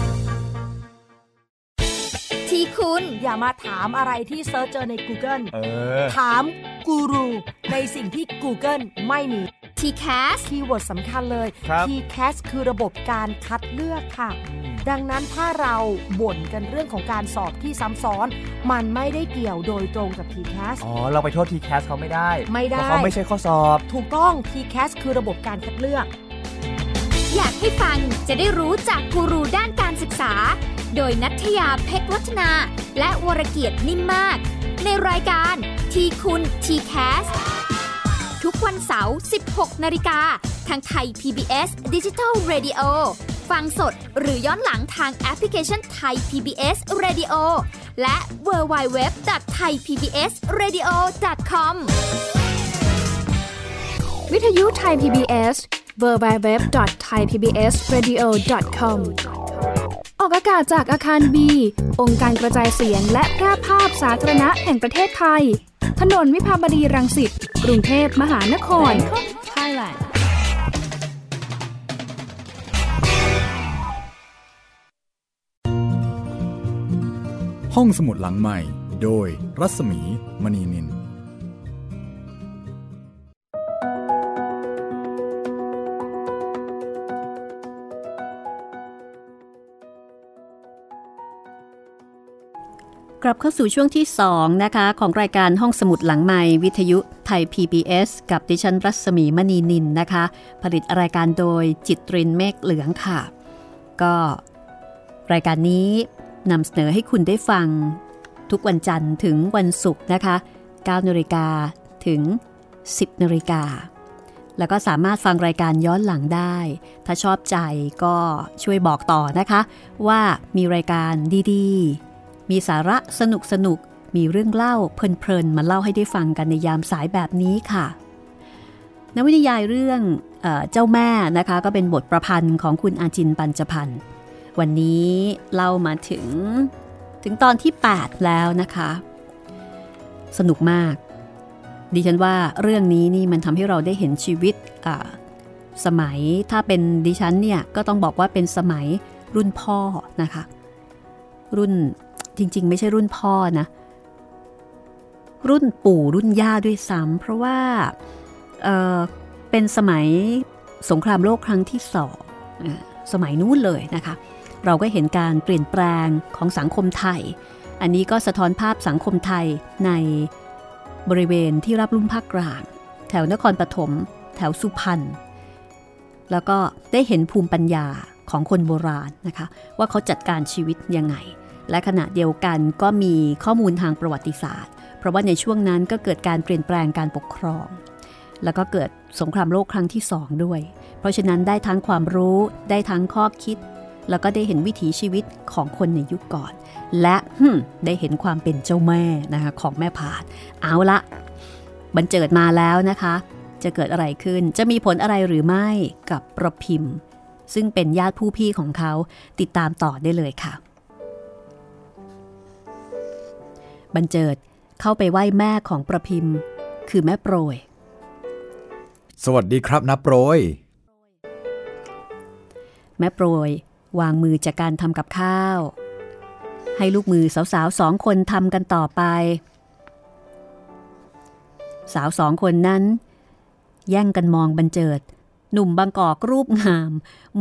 คุณ อย่ามาถามอะไรที่ search เจอใน Google เออถามกูรูในสิ่งที่ Google ไม่มี TCAS keyword สำคัญเลย ครับ TCAS คือระบบการคัดเลือกค่ะ ดังนั้นถ้าเราบ่นกันเรื่องของการสอบที่ซ้ำซ้อน มันไม่ได้เกี่ยวโดยตรงกับ TCAS อ๋อ เราไปโทษ TCAS เขาไม่ได้ไม่ได้ เพราะเขาไม่ใช่ข้อสอบ ถูกต้อง TCAS คือระบบการคัดเลือก อยากให้ฟังจะได้รู้จากกูรูด้านการศึกษา โดยนัทยาเพชรวัฒนา และวรเกียดนิ่มมาก ในรายการทีคุณทีแคสทุกวันเสาร์ 16 นาฬิกา ทางไทย PBS Digital Radio ฟังสดหรือย้อนหลังทางแอปพลิเคชันไทย PBS Radio และ w w w t h a i PBS Radio com วิทยุไทย PBS www.thaipbsradio.com ออกอากาศจากอาคารบี องค์การกระจายเสียงและแพร่ภาพสาธารณะแห่งประเทศไทย ถนนวิภาวดีรังสิต กรุงเทพมหานคร Thailand ห้องสมุดหลังใหม่ โดยรัศมีมณีนิน กลับเข้าสู่ช่วงที่ 2 นะคะ ของรายการห้องสมุดหลังใหม่วิทยุไทย PBS กับดิฉันรัศมีมณีนินนะคะ ผลิตรายการโดยจิตรินเมฆเหลืองค่ะ ก็รายการนี้นำเสนอให้คุณได้ฟัง ทุกวันจันทร์ถึงวันศุกร์นะคะ9นาฬิกาถึง 10นาฬิกาแล้วก็สามารถฟังรายการย้อนหลังได้ ถ้าชอบใจก็ช่วยบอกต่อนะคะ ว่ามีรายการดีๆ มีสาระสนุกสนุก มีเรื่องเล่าเพลินๆมาเล่าให้ได้ฟังกันในยามสายแบบนี้ค่ะนวนิยายเรื่องเอเจ้าแม่นะคะ ก็เป็นบทประพันธ์ของคุณอาจินปัญจพันธ์วันนี้เล่ามาถึงถึงตอนที่ 8 แล้วนะคะ สนุกมาก ดิฉันว่าเรื่องนี้นี่มันทำให้เราได้เห็นชีวิตสมัยถ้าเป็นดิฉันเนี่ยก็ต้องบอกว่าเป็นสมัยรุ่นพ่อนะคะ รุ่น จริง ๆ ไม่ใช่รุ่นพ่อนะ รุ่นปู่รุ่นย่าด้วยซ้ำเพราะว่าเเป็นสมัยสงครามโลกครั้งที่สองสมัยนู้นเลยนะคะ เราก็เห็นการเปลี่ยนแปลงของสังคมไทย อันนี้ก็สะท้อนภาพสังคมไทยในบริเวณที่รับลุ่มภาคกลาง แถวนครปฐมแถวสุพรรณแล้วก็ได้เห็นภูมิปัญญาของคนโบราณนะคะ ว่าเขาจัดการชีวิตยังไง และขณะเดียวกันก็มีข้อมูลทางประวัติศาสตร์ เพราะว่าในช่วงนั้นก็เกิดการเปลี่ยนแปลงการปกครอง แล้วก็เกิดสงครามโลกครั้งที่สองด้วย เพราะฉะนั้นได้ทั้งความรู้ได้ทั้งข้อคิด แล้วก็ได้เห็นวิถีชีวิตของคนในยุคก่อน และได้เห็นความเป็นเจ้าแม่นะคะของแม่ผาดเอาละบันเจิดมาแล้วนะคะ จะเกิดอะไรขึ้นจะมีผลอะไรหรือไม่กับประพิมพ์ ซึ่งเป็นญาติผู้พี่ของเขาติดตามต่อได้เลยค่ะ บันเจิดเข้าไปไหว้แม่ของประพิมพ์ คือแม่โปรย สวัสดีครับนะโปรย แม่โปรยวางมือจากการทำกับข้าว ให้ลูกมือสาวๆสองคนทำกันต่อไป สาวสองคนนั้น แย่งกันมองบันเจิด หนุ่มบางกอกรูปงาม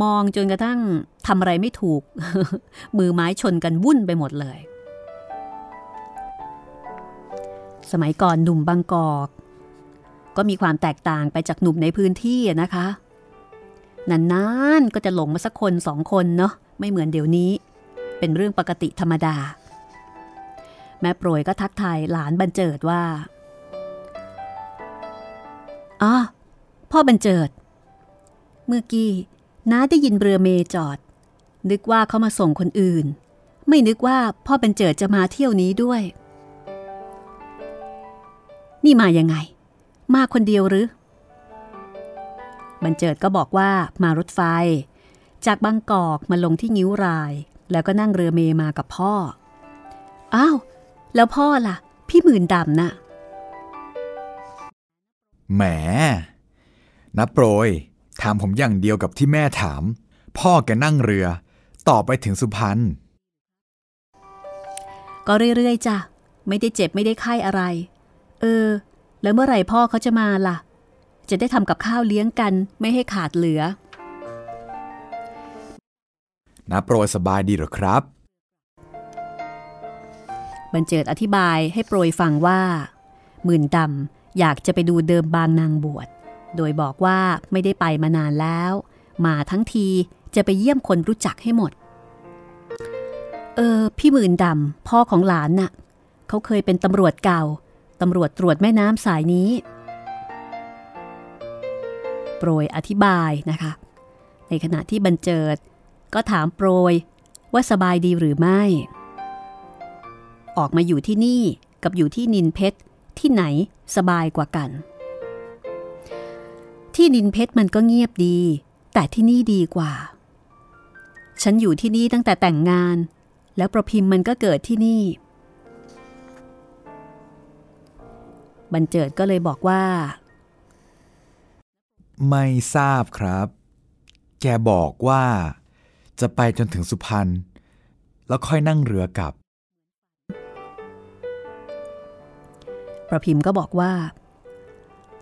มองจนกระทั่งทำอะไรไม่ถูก มือไม้ชนกันวุ่นไปหมดเลย สมัยก่อนหนุ่มบางกอก ก็มีความแตกต่างไปจากหนุ่มในพื้นที่นะคะ นานๆก็จะหลงมาสักคนสองคนเนาะไม่เหมือนเดี๋ยวนี้ เป็นเรื่องปกติธรรมดา แม่โปรยก็ทักทายหลานบรรเจิดว่าอ๋อพ่อบรรเจิด เมื่อกี้น้าได้ยินเรือเมจอด นึกว่าเขามาส่งคนอื่น ไม่นึกว่าพ่อบรรเจิดจะมาเที่ยวนี้ด้วย นี่มายังไง มาคนเดียวหรือ บันเจิดก็บอกว่ามารถไฟ จากบางกอกมาลงที่งิ้วราย แล้วก็นั่งเรือเมมากับพ่อ อ้าว แล้วพ่อล่ะ พี่หมื่นดำนะ่ะ แหมนะโปรย ถามผมอย่างเดียวกับที่แม่ถาม พ่อแกนั่งเรือ ต่อไปถึงสุพรรณ ก็เรื่อยๆจ้ะ ไม่ได้เจ็บไม่ได้ไข้อะไร เออ แล้วเมื่อไหร่พ่อเขาจะมาล่ะ จะได้ทำกับข้าวเลี้ยงกันไม่ให้ขาดเหลือนะโปรยสบายดีหรอครับ บรรเจิดอธิบายให้โปรยฟังว่า หมื่นดำอยากจะไปดูเดิมบางนางบวช โดยบอกว่าไม่ได้ไปมานานแล้ว มาทั้งทีจะไปเยี่ยมคนรู้จักให้หมด เออ พี่หมื่นดำพ่อของหลานน่ะ เขาเคยเป็นตำรวจเก่า ตำรวจตรวจแม่น้ำสายนี้ โปรยอธิบายนะคะ ในขณะที่บรรเจิด ก็ถามโปรยว่าสบายดีหรือไม่ ออกมาอยู่ที่นี่กับอยู่ที่นินเพชรที่ไหนสบายกว่ากัน ที่นินเพชรมันก็เงียบดี แต่ที่นี่ดีกว่า ฉันอยู่ที่นี่ตั้งแต่แต่งงาน แล้วประพิมพ์มันก็เกิดที่นี่ บรรเจิดก็เลยบอกว่า ไม่ทราบครับ แกบอกว่า จะไปจนถึงสุพรรณแล้วค่อยนั่งเรือกลับ ประพิมพ์ก็บอกว่า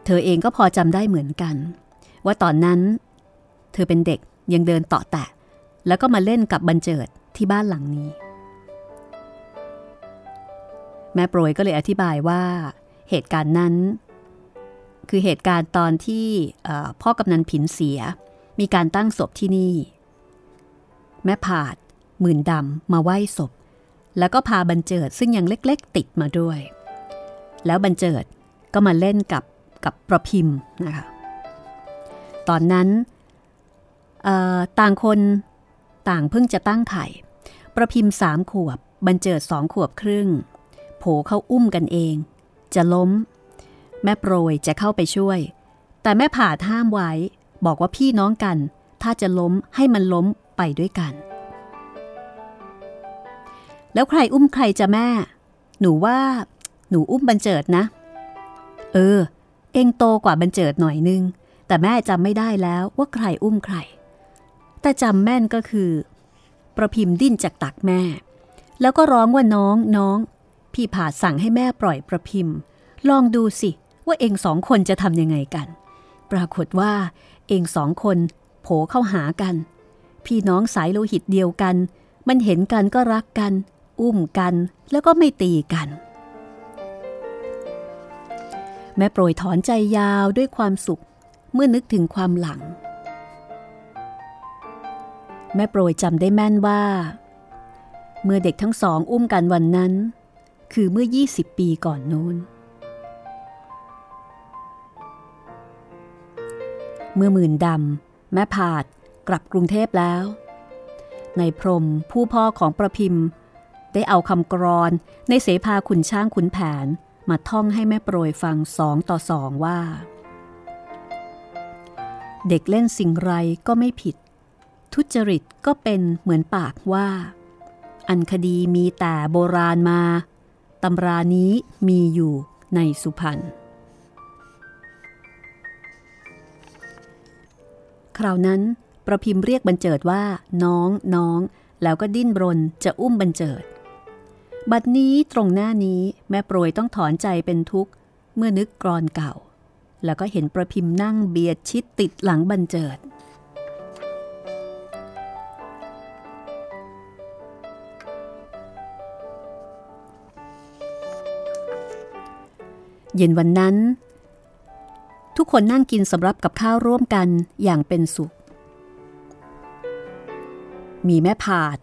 เธอเองก็พอจำได้เหมือนกัน ว่าตอนนั้น เธอเป็นเด็กยังเดินต่อแตะ แล้วก็มาเล่นกับบันเจิดที่บ้านหลังนี้ แม่โปรยก็เลยอธิบายว่า เหตุการณ์นั้น คือเหตุการณ์ตอนที่พ่อกำนันผินเสีย มีการตั้งศพที่นี่ แม่ผาดหมื่นดำมาไหว้ศพ แล้วก็พาบันเจิดซึ่งยังเล็ก ๆ ติดมาด้วย แล้วบันเจิดก็มาเล่นกับกับประพิมพ์นะคะตอนนั้นต่างคนต่างเพิ่งจะตั้งไข่ ประพิมพ์สามขวบบันเจิดสองขวบครึ่ง โผเขาอุ้มกันเอง จะล้ม แม่โปรยจะเข้าไปช่วย แต่แม่ผ่าห้ามไว้ บอกว่าพี่น้องกัน ถ้าจะล้มให้มันล้มไปด้วยกัน แล้วใครอุ้มใครจะแม่ หนูว่า หนูอุ้มบันเจิดนะ เออ เองโตกว่าบันเจิดหน่อยนึง แต่แม่จำไม่ได้แล้วว่าใครอุ้มใคร แต่จำแม่นก็คือ ประพิมพ์ดิ้นจากตักแม่ แล้วก็ร้องว่าน้องน้อง พี่ผาสั่งให้แม่ปล่อยประพิมพ์ ลองดูสิ ว่าเองสองคนจะทำยังไงกัน ปรากฏว่า เองสองคนโผเข้าหากัน พี่น้องสายโลหิตเดียวกัน มันเห็นกันก็รักกัน อุ้มกันแล้วก็ไม่ตีกัน แม่โปรยถอนใจยาวด้วยความสุข เมื่อนึกถึงความหลัง แม่โปรยจำได้แม่นว่า เมื่อเด็กทั้งสองอุ้มกันวันนั้น คือเมื่อ 20 ปีก่อนนู้น เมื่อหมื่นดำแม่ผาดกลับกรุงเทพแล้ว ในพรมผู้พ่อของประพิมพ์ ได้เอาคำกรอนในเสภาขุนช้างขุนแผนมาท่องให้แม่โปรยฟังสองต่อสองว่า เด็กเล่นสิ่งไรก็ไม่ผิด ทุจริตก็เป็นเหมือนปากว่า อันคดีมีแต่โบราณมา ตำรานี้มีอยู่ในสุพรรณ คราวนั้นประพิมพ์เรียกบรรเจิดว่า น้องน้อง แล้วก็ดิ้นรนจะอุ้มบรรเจิด บัดนี้ตรงหน้านี้แม่โปรยต้องถอนใจเป็นทุกข์ เมื่อนึกกรอนเก่า แล้วก็เห็นประพิมพ์นั่งเบียดชิดติดหลังบรรเจิด เย็นวันนั้น ทุกคนนั่งกินสำรับกับข้าวร่วมกันอย่างเป็นสุข มีแม่ผาด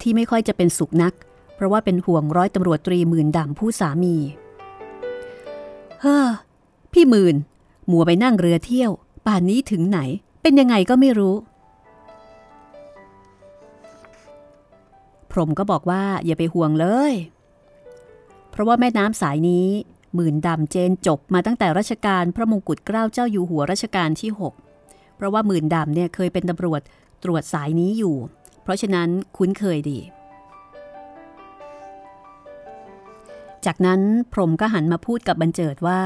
ที่ไม่ค่อยจะเป็นสุขนัก เพราะว่าเป็นห่วงร้อยตำรวจตรีหมื่นดำผู้สามี เฮ้อ พี่หมื่น มัวไปนั่งเรือเที่ยว ป่านนี้ถึงไหน เป็นยังไงก็ไม่รู้ พรมก็บอกว่าอย่าไปห่วงเลย เพราะว่าแม่น้ำสายนี้ หมื่นดำเจนจบมาตั้งแต่รัชกาลพระมงกุฎเกล้าเจ้าอยู่หัวรัชกาลที่ 6 เพราะว่าหมื่นดำเนี่ยเคยเป็นตำรวจตรวจสายนี้อยู่ เพราะฉะนั้นคุ้นเคยดี จากนั้นพรมก็หันมาพูดกับบันเจิดว่า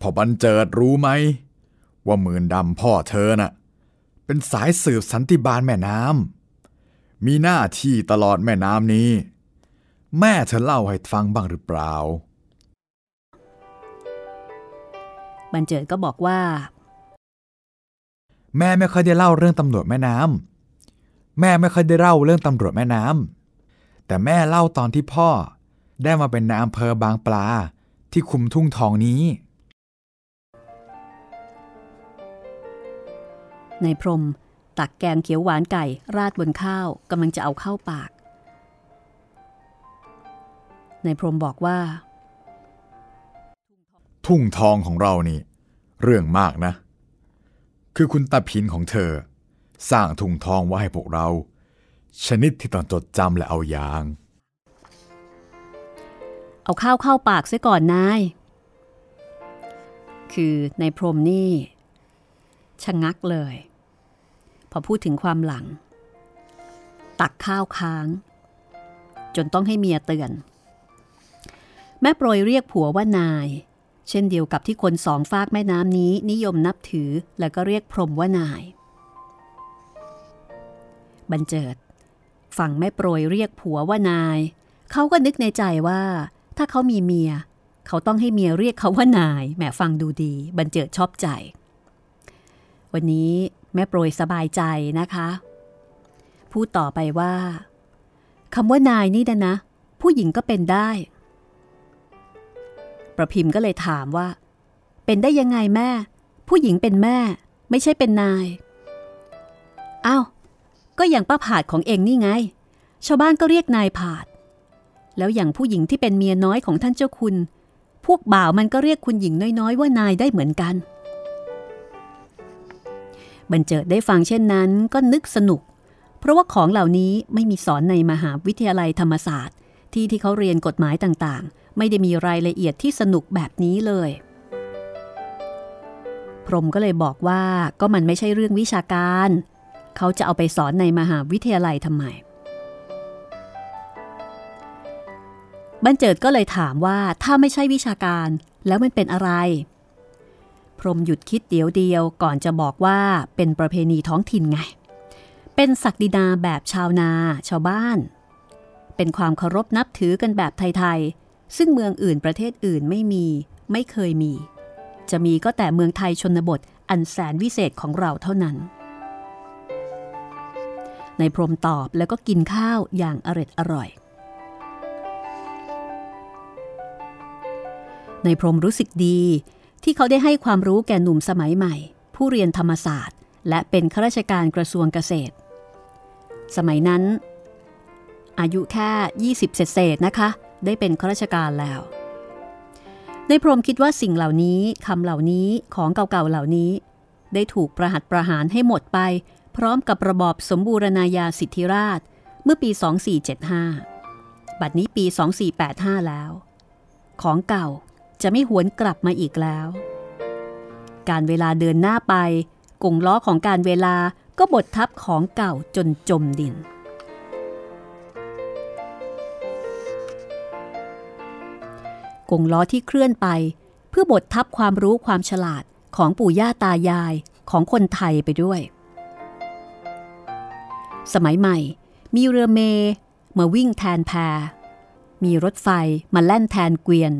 พอบันเจิดรู้ไหม ว่าหมื่นดำพ่อเธอน่ะ เป็นสายสืบสันติบาลแม่น้ำมีหน้าที่ตลอดแม่น้ำนี้ แม่เธอเล่าให้ฟังบ้างหรือเปล่าบันเจิดก็บอกว่า แม่ไม่ค่อยได้เล่าเรื่องตำรวจแม่น้ำแม่ไม่ค่อยได้เล่าเรื่องตำรวจแม่น้ำแต่แม่เล่าตอนที่พ่อ ได้มาเป็นนายอำเภอบางปลาที่คุมทุ่งทองนี้ในพรมตักแกงเขียวหวานไก่ราดบนข้าวกำลังจะเอาเข้าปาก ในพรมบอกว่า ทุ่งทองของเรานี่ เรื่องมากนะ คือคุณตาพินของเธอ สร้างทุ่งทองไว้ให้พวกเรา ชนิดที่ต้องจดจำและเอาอย่าง เอาข้าวเข้าปากเสียก่อนนาย คือในพรมนี่ชะงักเลย พอพูดถึงความหลัง ตักข้าวค้าง จนต้องให้เมียเตือน แม่โปรยเรียกผัวว่านาย เช่นเดียวกับที่คนสองฝากแม่น้ำนี้นิยมนับถือแล้วก็เรียกพรมว่านาย บันเจิดฟังแม่โปรยเรียกผัวว่านาย เขาก็นึกในใจว่า ถ้าเขามีเมีย เขาต้องให้เมียเรียกเขาว่านายแหมฟังดูดี บันเจิดชอบใจ วันนี้แม่โปรยสบายใจนะคะ พูดต่อไปว่าคำว่านายนี่นะนะ ผู้หญิงก็เป็นได้ ประพิมพ์ก็เลยถามว่า เป็นได้ยังไงแม่ ผู้หญิงเป็นแม่ ไม่ใช่เป็นนายอ้าวก็อย่างป้าผาดของเองนี่ไง ชาวบ้านก็เรียกนายผาด แล้วอย่างผู้หญิงที่เป็นเมียน้อยของท่านเจ้าคุณ พวกบ่าวมันก็เรียกคุณหญิงน้อยๆ ว่านายได้เหมือนกันบันเจิดได้ฟังเช่นนั้นก็นึกสนุก เพราะว่าของเหล่านี้ไม่มีสอนในมหาวิทยาลัยธรรมศาสตร์ ที่ที่เขาเรียนกฎหมายต่างๆ ไม่ได้มีรายละเอียดที่สนุกแบบนี้เลย พรมก็เลยบอกว่าก็มันไม่ใช่เรื่องวิชาการ เขาจะเอาไปสอนในมหาวิทยาลัยทำไมบันเจิดก็เลยถามว่าถ้าไม่ใช่วิชาการแล้วมันเป็นอะไร พรมหยุดคิดเดียวเดียวก่อนจะบอกว่าเป็นประเพณีท้องถิ่นไง เป็นศักดินาแบบชาวนาชาวบ้าน เป็นความเคารพนับถือกันแบบไทยๆ ซึ่งเมืองอื่นประเทศอื่นไม่มี ไม่เคยมี จะมีก็แต่เมืองไทยชนบทอันแสนวิเศษของเราเท่านั้น ในพรมตอบแล้วก็กินข้าวอย่างอร็ดอร่อย ในพรมรู้สึกดีที่เขาได้ให้ความรู้แก่หนุ่มสมัยใหม่ ผู้เรียนธรรมศาสตร์ และเป็นข้าราชการกระทรวงเกษตร สมัยนั้น อายุแค่ 20 เศษๆนะคะ ได้เป็นข้าราชการแล้วในพรมคิดว่าสิ่งเหล่านี้คำเหล่านี้ของเก่าๆเหล่านี้ ได้ถูกประหัตประหารให้หมดไป พร้อมกับระบอบสมบูรณาญาสิทธิราช เมื่อปี 2475 บัดนี้ปี 2485 แล้ว ของเก่าจะไม่หวนกลับมาอีกแล้ว การเวลาเดินหน้าไปกงล้อของการเวลาก็บดทับของเก่าจนจมดิน กงล้อที่เคลื่อนไป เพื่อบดทับความรู้ความฉลาดของปู่ย่าตายายของคนไทยไปด้วย สมัยใหม่ มีเรือเมมาวิ่งแทนแพมีรถไฟมาแล่นแทนเกวียน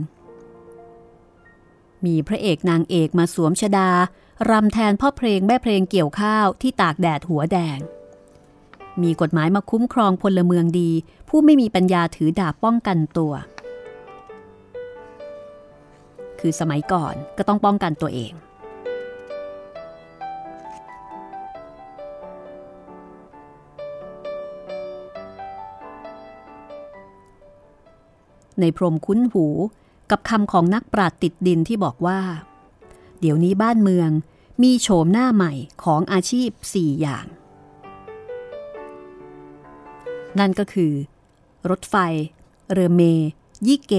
มีพระเอกนางเอกมาสวมชดารำแทนพ่อเพลงแม่เพลงเกี่ยวข้าวที่ตากแดดหัวแดง มีกฎหมายมาคุ้มครองพลเมืองดี ผู้ไม่มีปัญญาถือดาบป้องกันตัว คือสมัยก่อนก็ต้องป้องกันตัวเอง ในพรมคุ้นหูกับคำของนักปราดติดดินที่บอกว่า เดี๋ยวนี้บ้านเมืองมีโฉมหน้าใหม่ของอาชีพ 4 อย่าง นั่นก็คือ รถไฟ เรือเม ยี่เก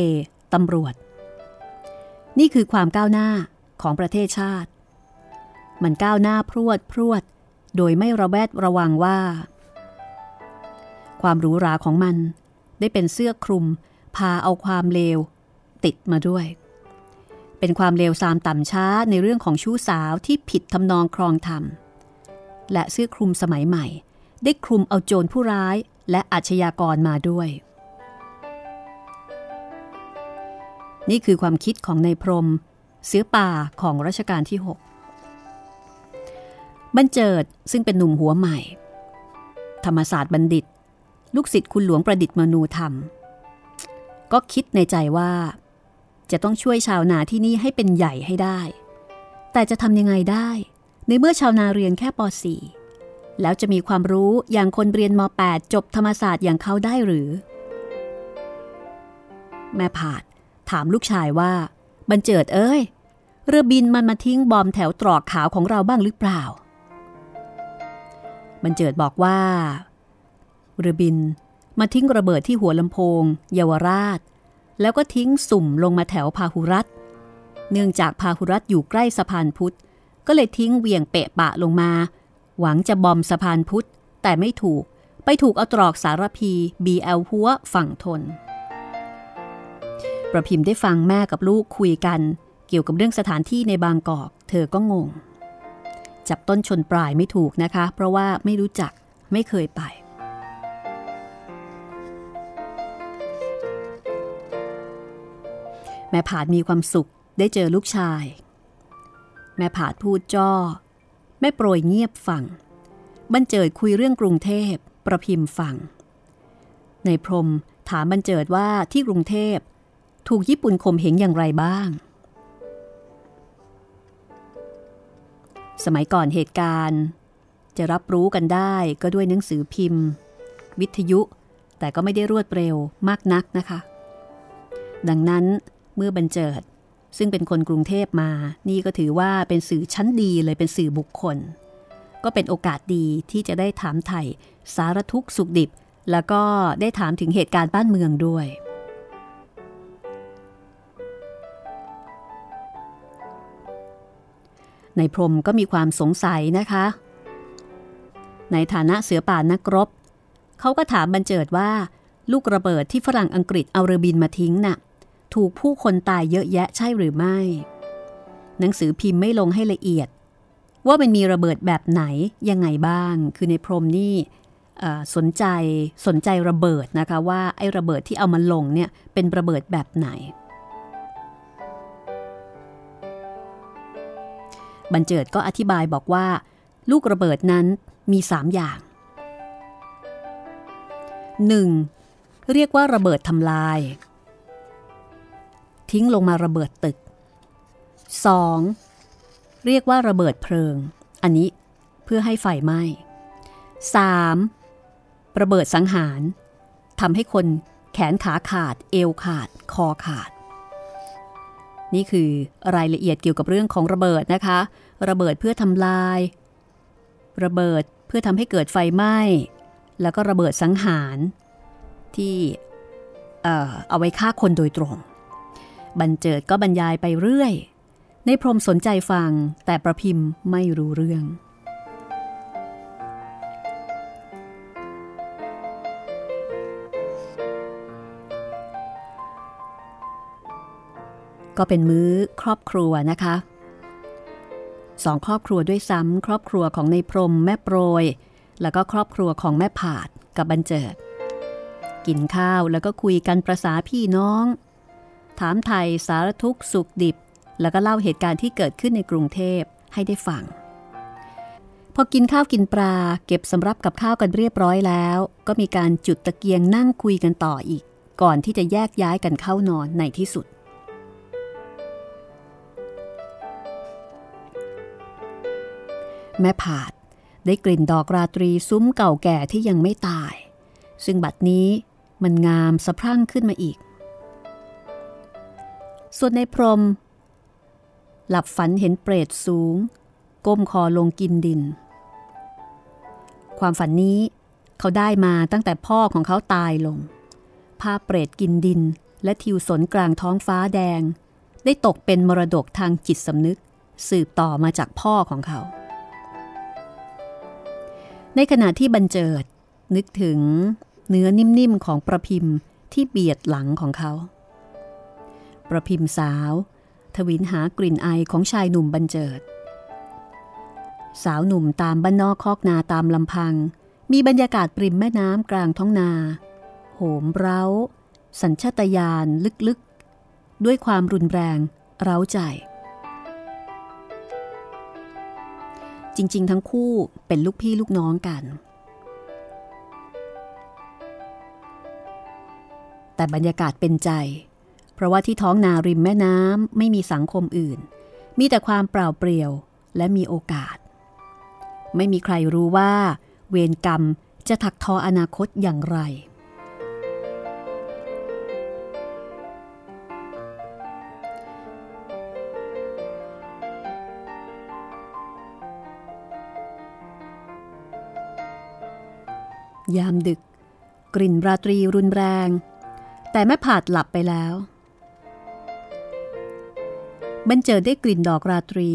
ตำรวจ นี่คือความก้าวหน้าของประเทศชาติ มันก้าวหน้าพรวดพรวด โดยไม่ระแวดระวังว่า ความหรูหราของมัน ได้เป็นเสื้อคลุม พาเอาความเลว ติดมาด้วย เป็นความเลวซามต่ำช้าในเรื่องของชู้สาวที่ผิดทำนองครองธรรม และเสื้อคลุมสมัยใหม่ ได้คลุมเอาโจรผู้ร้ายและอาชญากรมาด้วย นี่คือความคิดของในพรมเสือป่าของรัชกาลที่ 6บรรเจิดซึ่งเป็นหนุ่มหัวใหม่ ธรรมศาสตร์บัณฑิต ลูกศิษย์คุณหลวงประดิษฐ์มนูธรรม ก็คิดในใจว่า จะต้องช่วยชาวนาที่นี่ให้เป็นใหญ่ให้ได้ แต่จะทำยังไงได้ ในเมื่อชาวนาเรียนแค่ป .4 แล้วจะมีความรู้อย่างคนเรียนม .8 จบธรรมศาสตร์อย่างเขาได้หรือ แม่ผาด ถามลูกชายว่า บรรเจิดเอ้ย เรือบินมันมาทิ้งบอมแถวตรอกขาวของเราบ้างหรือเปล่า บรรเจิดบอกว่า เรือบินมาทิ้งระเบิดที่หัวลำโพง เยาวราช แล้วก็ทิ้งสุ่มลงมาแถวพาหุรัตเนื่องจากพาหุรัตอยู่ใกล้สะพานพุทธ ก็เลยทิ้งเวียงเปะปะลงมา หวังจะบอมสะพานพุทธ แต่ไม่ถูก ไปถูกเอาตรอกสารพีบีเอลหัวฝั่งทน ประพิมพ์ได้ฟังแม่กับลูกคุยกัน เกี่ยวกับเรื่องสถานที่ในบางกอก เธอก็งง จับต้นชนปลายไม่ถูกนะคะ เพราะว่าไม่รู้จักไม่เคยไป แม่ผาดมีความสุขได้เจอลูกชาย แม่ผาดพูดจ้อ แม่โปรยเงียบฟังบรรเจิดคุยเรื่องกรุงเทพประพิมพ์ฟัง ในพรมถามบรรเจิดว่าที่กรุงเทพ ถูกญี่ปุ่นข่มเหงอย่างไรบ้าง สมัยก่อนเหตุการณ์ จะรับรู้กันได้ก็ด้วยหนังสือพิมพ์ วิทยุ แต่ก็ไม่ได้รวดเร็วมากนักนะคะ ดังนั้นเมื่อบรรเจิดซึ่งเป็นคนกรุงเทพมา นี่ก็ถือว่าเป็นสื่อชั้นดีเลยเป็นสื่อบุคคล ก็เป็นโอกาสดีที่จะได้ถามไถ่สารทุกข์สุขดิบ แล้วก็ได้ถามถึงเหตุการณ์บ้านเมืองด้วย ในพรมก็มีความสงสัยนะคะ ในฐานะเสือป่านักรบ เขาก็ถามบรรเจิดว่า ลูกระเบิดที่ฝรั่งอังกฤษเอาเรือบินมาทิ้งน่ะ ถูกผู้คนตายเยอะแยะใช่หรือไม่ หนังสือพิมพ์ไม่ลงให้ละเอียด ว่ามันมีระเบิดแบบไหนยังไงบ้าง คือในพรมนี่สนใจสนใจระเบิดนะคะว่าไอ้ระเบิดที่เอามาลงเนี่ยเป็นระเบิดแบบไหน บรรเจิดก็อธิบายบอกว่า ลูกระเบิดนั้นมีสามอย่าง 1. เรียกว่าระเบิดทำลาย ทิ้งลงมาระเบิดตึก 2. เรียกว่าระเบิดเพลิง อันนี้เพื่อให้ไฟไหม้ 3. ระเบิดสังหารทำให้คนแขนขาขาด เอวขาด คอขาด นี่คือรายละเอียดเกี่ยวกับเรื่องของระเบิดนะคะ ระเบิดเพื่อทำลาย ระเบิดเพื่อทำให้เกิดไฟไหม้ แล้วก็ระเบิดสังหารที่เอ่อเอาไว้ฆ่าคนโดยตรง บรรเจิดก็บรรยายไปเรื่อย ในพรมสนใจฟังแต่ประพิมพ์ไม่รู้เรื่องก็เป็นมื้อครอบครัวนะคะ สองครอบครัวด้วยซ้ำครอบครัวของในพรมแม่โปรย แล้วก็ครอบครัวของแม่ผาดกับบรรเจิด กินข้าวแล้วก็คุยกันประษาพี่น้อง ถามไทยสารทุกสุขดิบ แล้วก็เล่าเหตุการณ์ที่เกิดขึ้นในกรุงเทพให้ได้ฟังพอกินข้าวกินปลาเก็บสำรับกับข้าวกันเรียบร้อยแล้ว ก็มีการจุดตะเกียงนั่งคุยกันต่ออีก ก่อนที่จะแยกย้ายกันเข้านอนในที่สุด แม่ผาด ได้กลิ่นดอกราตรีซุ้มเก่าแก่ที่ยังไม่ตาย ซึ่งบัดนี้มันงามสะพรั่งขึ้นมาอีก ส่วนในพรม หลับฝันเห็นเปรตสูง ก้มคอลงกินดิน ความฝันนี้เขาได้มาตั้งแต่พ่อของเขาตายลง ภาพเปรตกินดินและทิวสนกลางท้องฟ้าแดง ได้ตกเป็นมรดกทางจิตสำนึก สืบต่อมาจากพ่อของเขา ในขณะที่บรรเจิด นึกถึงเนื้อนิ่มๆของประพิมพ์ที่เบียดหลังของเขา ประพิมพ์สาว ทวินหากลิ่นไอของชายหนุ่มบรรเจิด สาวหนุ่มตามบ้านนอกคอกนาตามลำพัง มีบรรยากาศปริมแม่น้ำกลางท้องนา โหมเร้า สัญชาตญาณลึกๆ ด้วยความรุนแรง เร้าใจ จริง ๆ ทั้งคู่เป็นลูกพี่ลูกน้องกัน แต่บรรยากาศเป็นใจ เพราะว่าที่ท้องนาริมแม่น้ำไม่มีสังคมอื่น มีแต่ความเปล่าเปลี่ยวและมีโอกาส ไม่มีใครรู้ว่า เวรกรรมจะถักทออนาคตอย่างไร ยามดึก กลิ่นราตรีรุนแรง แต่แม่ผาดหลับไปแล้วบรรเจิดได้กลิ่นดอกราตรี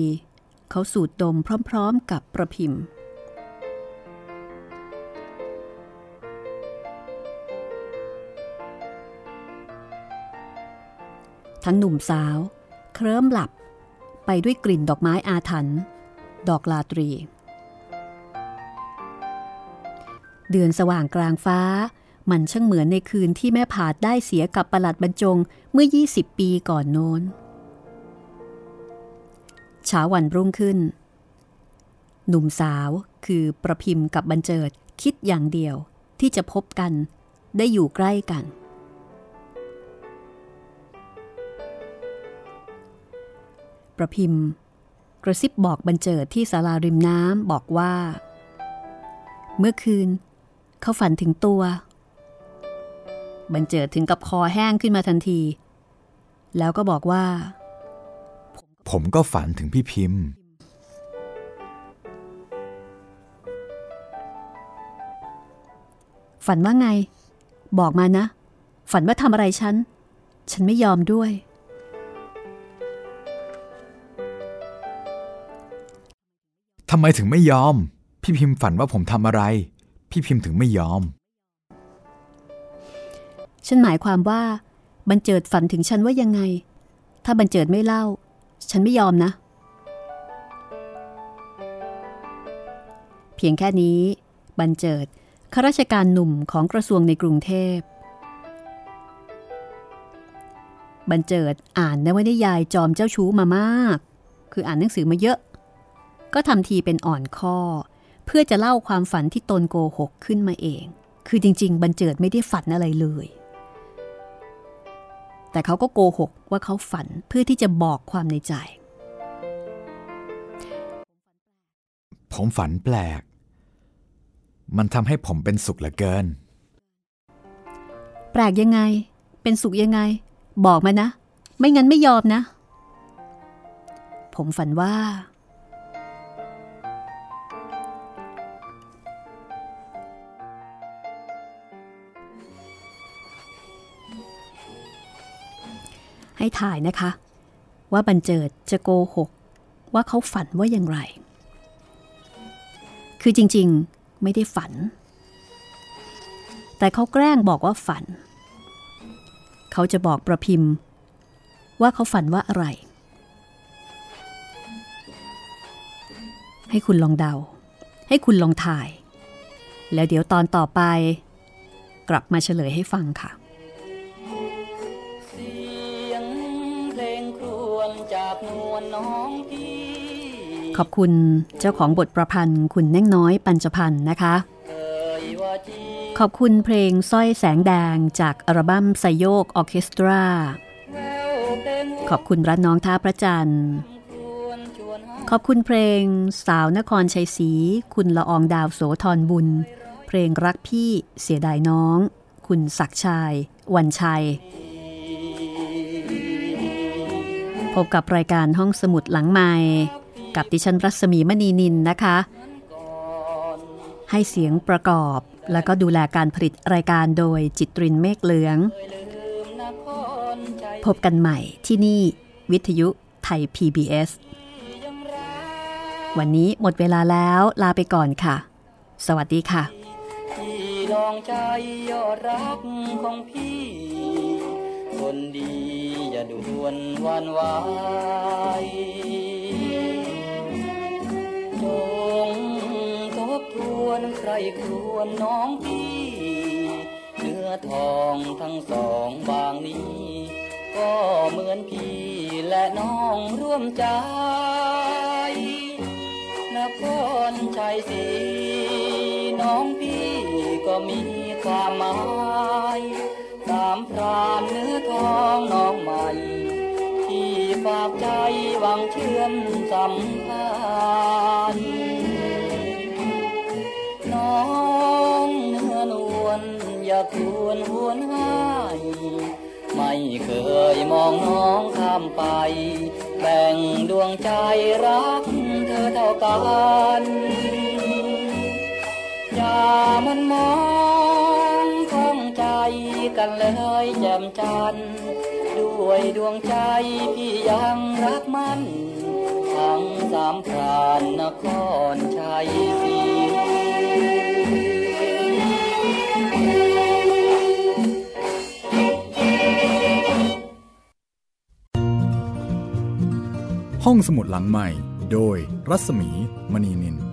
เขาสูดดมพร้อมๆกับประพิมพ์ทั้งหนุ่มสาว เคลิ้มหลับไปด้วยกลิ่นดอกไม้อาถรรพ์ดอกลาตรี เดือนสว่างกลางฟ้า มันช่างเหมือนในคืนที่แม่ผาดได้เสียกับประหลัดบรรจงเมื่อ 20 ปีก่อนโน้นเช้าวันรุ่งขึ้น หนุ่มสาวคือประพิมพ์กับบรรเจิดคิดอย่างเดียวที่จะพบกันได้อยู่ใกล้กัน ประพิมพ์ กระซิบบอกบรรเจิดที่ศาลาริมน้ำบอกว่า เมื่อคืน เขาฝันถึงตัวบรรเจิดถึงกับคอแห้งขึ้นมาทันที แล้วก็บอกว่า ผมก็ฝันถึงพี่พิมพ์ ฝันว่าไง บอกมานะ ฝันว่าทำอะไรฉัน ฉันไม่ยอมด้วยทำไมถึงไม่ยอม พี่พิมพ์ฝันว่าผมทำอะไร พี่พิมพ์ถึงไม่ยอม ฉันหมายความว่าบรรเจิดฝันถึงฉันว่ายังไง ถ้าบรรเจิดไม่เล่า ฉันไม่ยอมนะ เพียงแค่นี้บรรเจิดข้าราชการหนุ่มของกระทรวงในกรุงเทพบรรเจิดอ่านนวนิยายจอมเจ้าชู้มามาก คืออ่านหนังสือมาเยอะ ก็ทำทีเป็นอ่อนข้อ เพื่อจะเล่าความฝันที่ตนโกหกขึ้นมาเอง คือจริง ๆบรรเจิดไม่ได้ฝันอะไรเลย แต่เขาก็โกหกว่าเขาฝันเพื่อที่จะบอกความในใจผผมฝันแปลก มันทำให้ผมเป็นสุขเหลือเกิน แปลกยังไง เป็นสุขยังไง บอกมานะ ไม่งั้นไม่ยอมนะ ผมฝันว่า ให้ถ่ายนะคะ ว่าบันเจิดจะโกหก ว่าเขาฝันว่าอย่างไร คือจริงๆไม่ได้ฝัน แต่เขาแกล้งบอกว่าฝัน เขาจะบอกประพิมพ์ ว่าเขาฝันว่าอะไร ให้คุณลองเดา ให้คุณลองถ่าย แล้วเดี๋ยวตอนต่อไป กลับมาเฉลยให้ฟังค่ะากนวลน้องพี่ขอบคุณเจ้าของบทประพันธ์ คุณแน่งน้อยปัญจพันธ์นะคะเอ่ยว่าจีขอบคุณเพลงสร้อยแสงแดงจากอัลบั้มไซโยกออร์เคสตราแววเพลงขอบคุณรัตน้องท่าพระจันทร์ครวญชวนหาขอบคุณเพลงสาวนครชัยศรีคุณละอองดาวโสธรบุญ เพลงรักพี่เสียดายน้อง คุณศักดิ์ชายวันชัย พบกับรายการห้องสมุดหลังใหม่ กับดิฉันรัศมีมณีนินนะคะ ให้เสียงประกอบแล้วก็ดูแลการผลิตรายการโดยจิตรินเมฆเหลือง พบกันใหม่ที่นี่วิทยุไทย PBS วันนี้หมดเวลาแล้วลาไปก่อนค่ะ สวัสดีค่ะ ที่ลองใจยอดรักของพี่ คนดี อย่าด่วนวันไหวจงทบทวนใครครวญน้องพี่เนื้อทองทั้งสองบางนี้ ก็เหมือนพี่และน้องร่วมใจนครชัยศรีน้องพี่ก็มีความหมายามพรานเนื้อทองน้องใหม่ ที่ฝากใจหวังเชื่อมสัมพันธ์น้องเนื้อนวลอย่าควรหวนหายไม่เคยมองน้องข้ามไป แบ่งดวงใจรักเธอเท่ากันอย่ามันมอง กันเลยแจ่มจันด้วยดวงใจพี่ยังรักมันทั้งสามพรานนครชัยศรีห้องสมุดหลังใหม่โดยรัศมีมณีนิน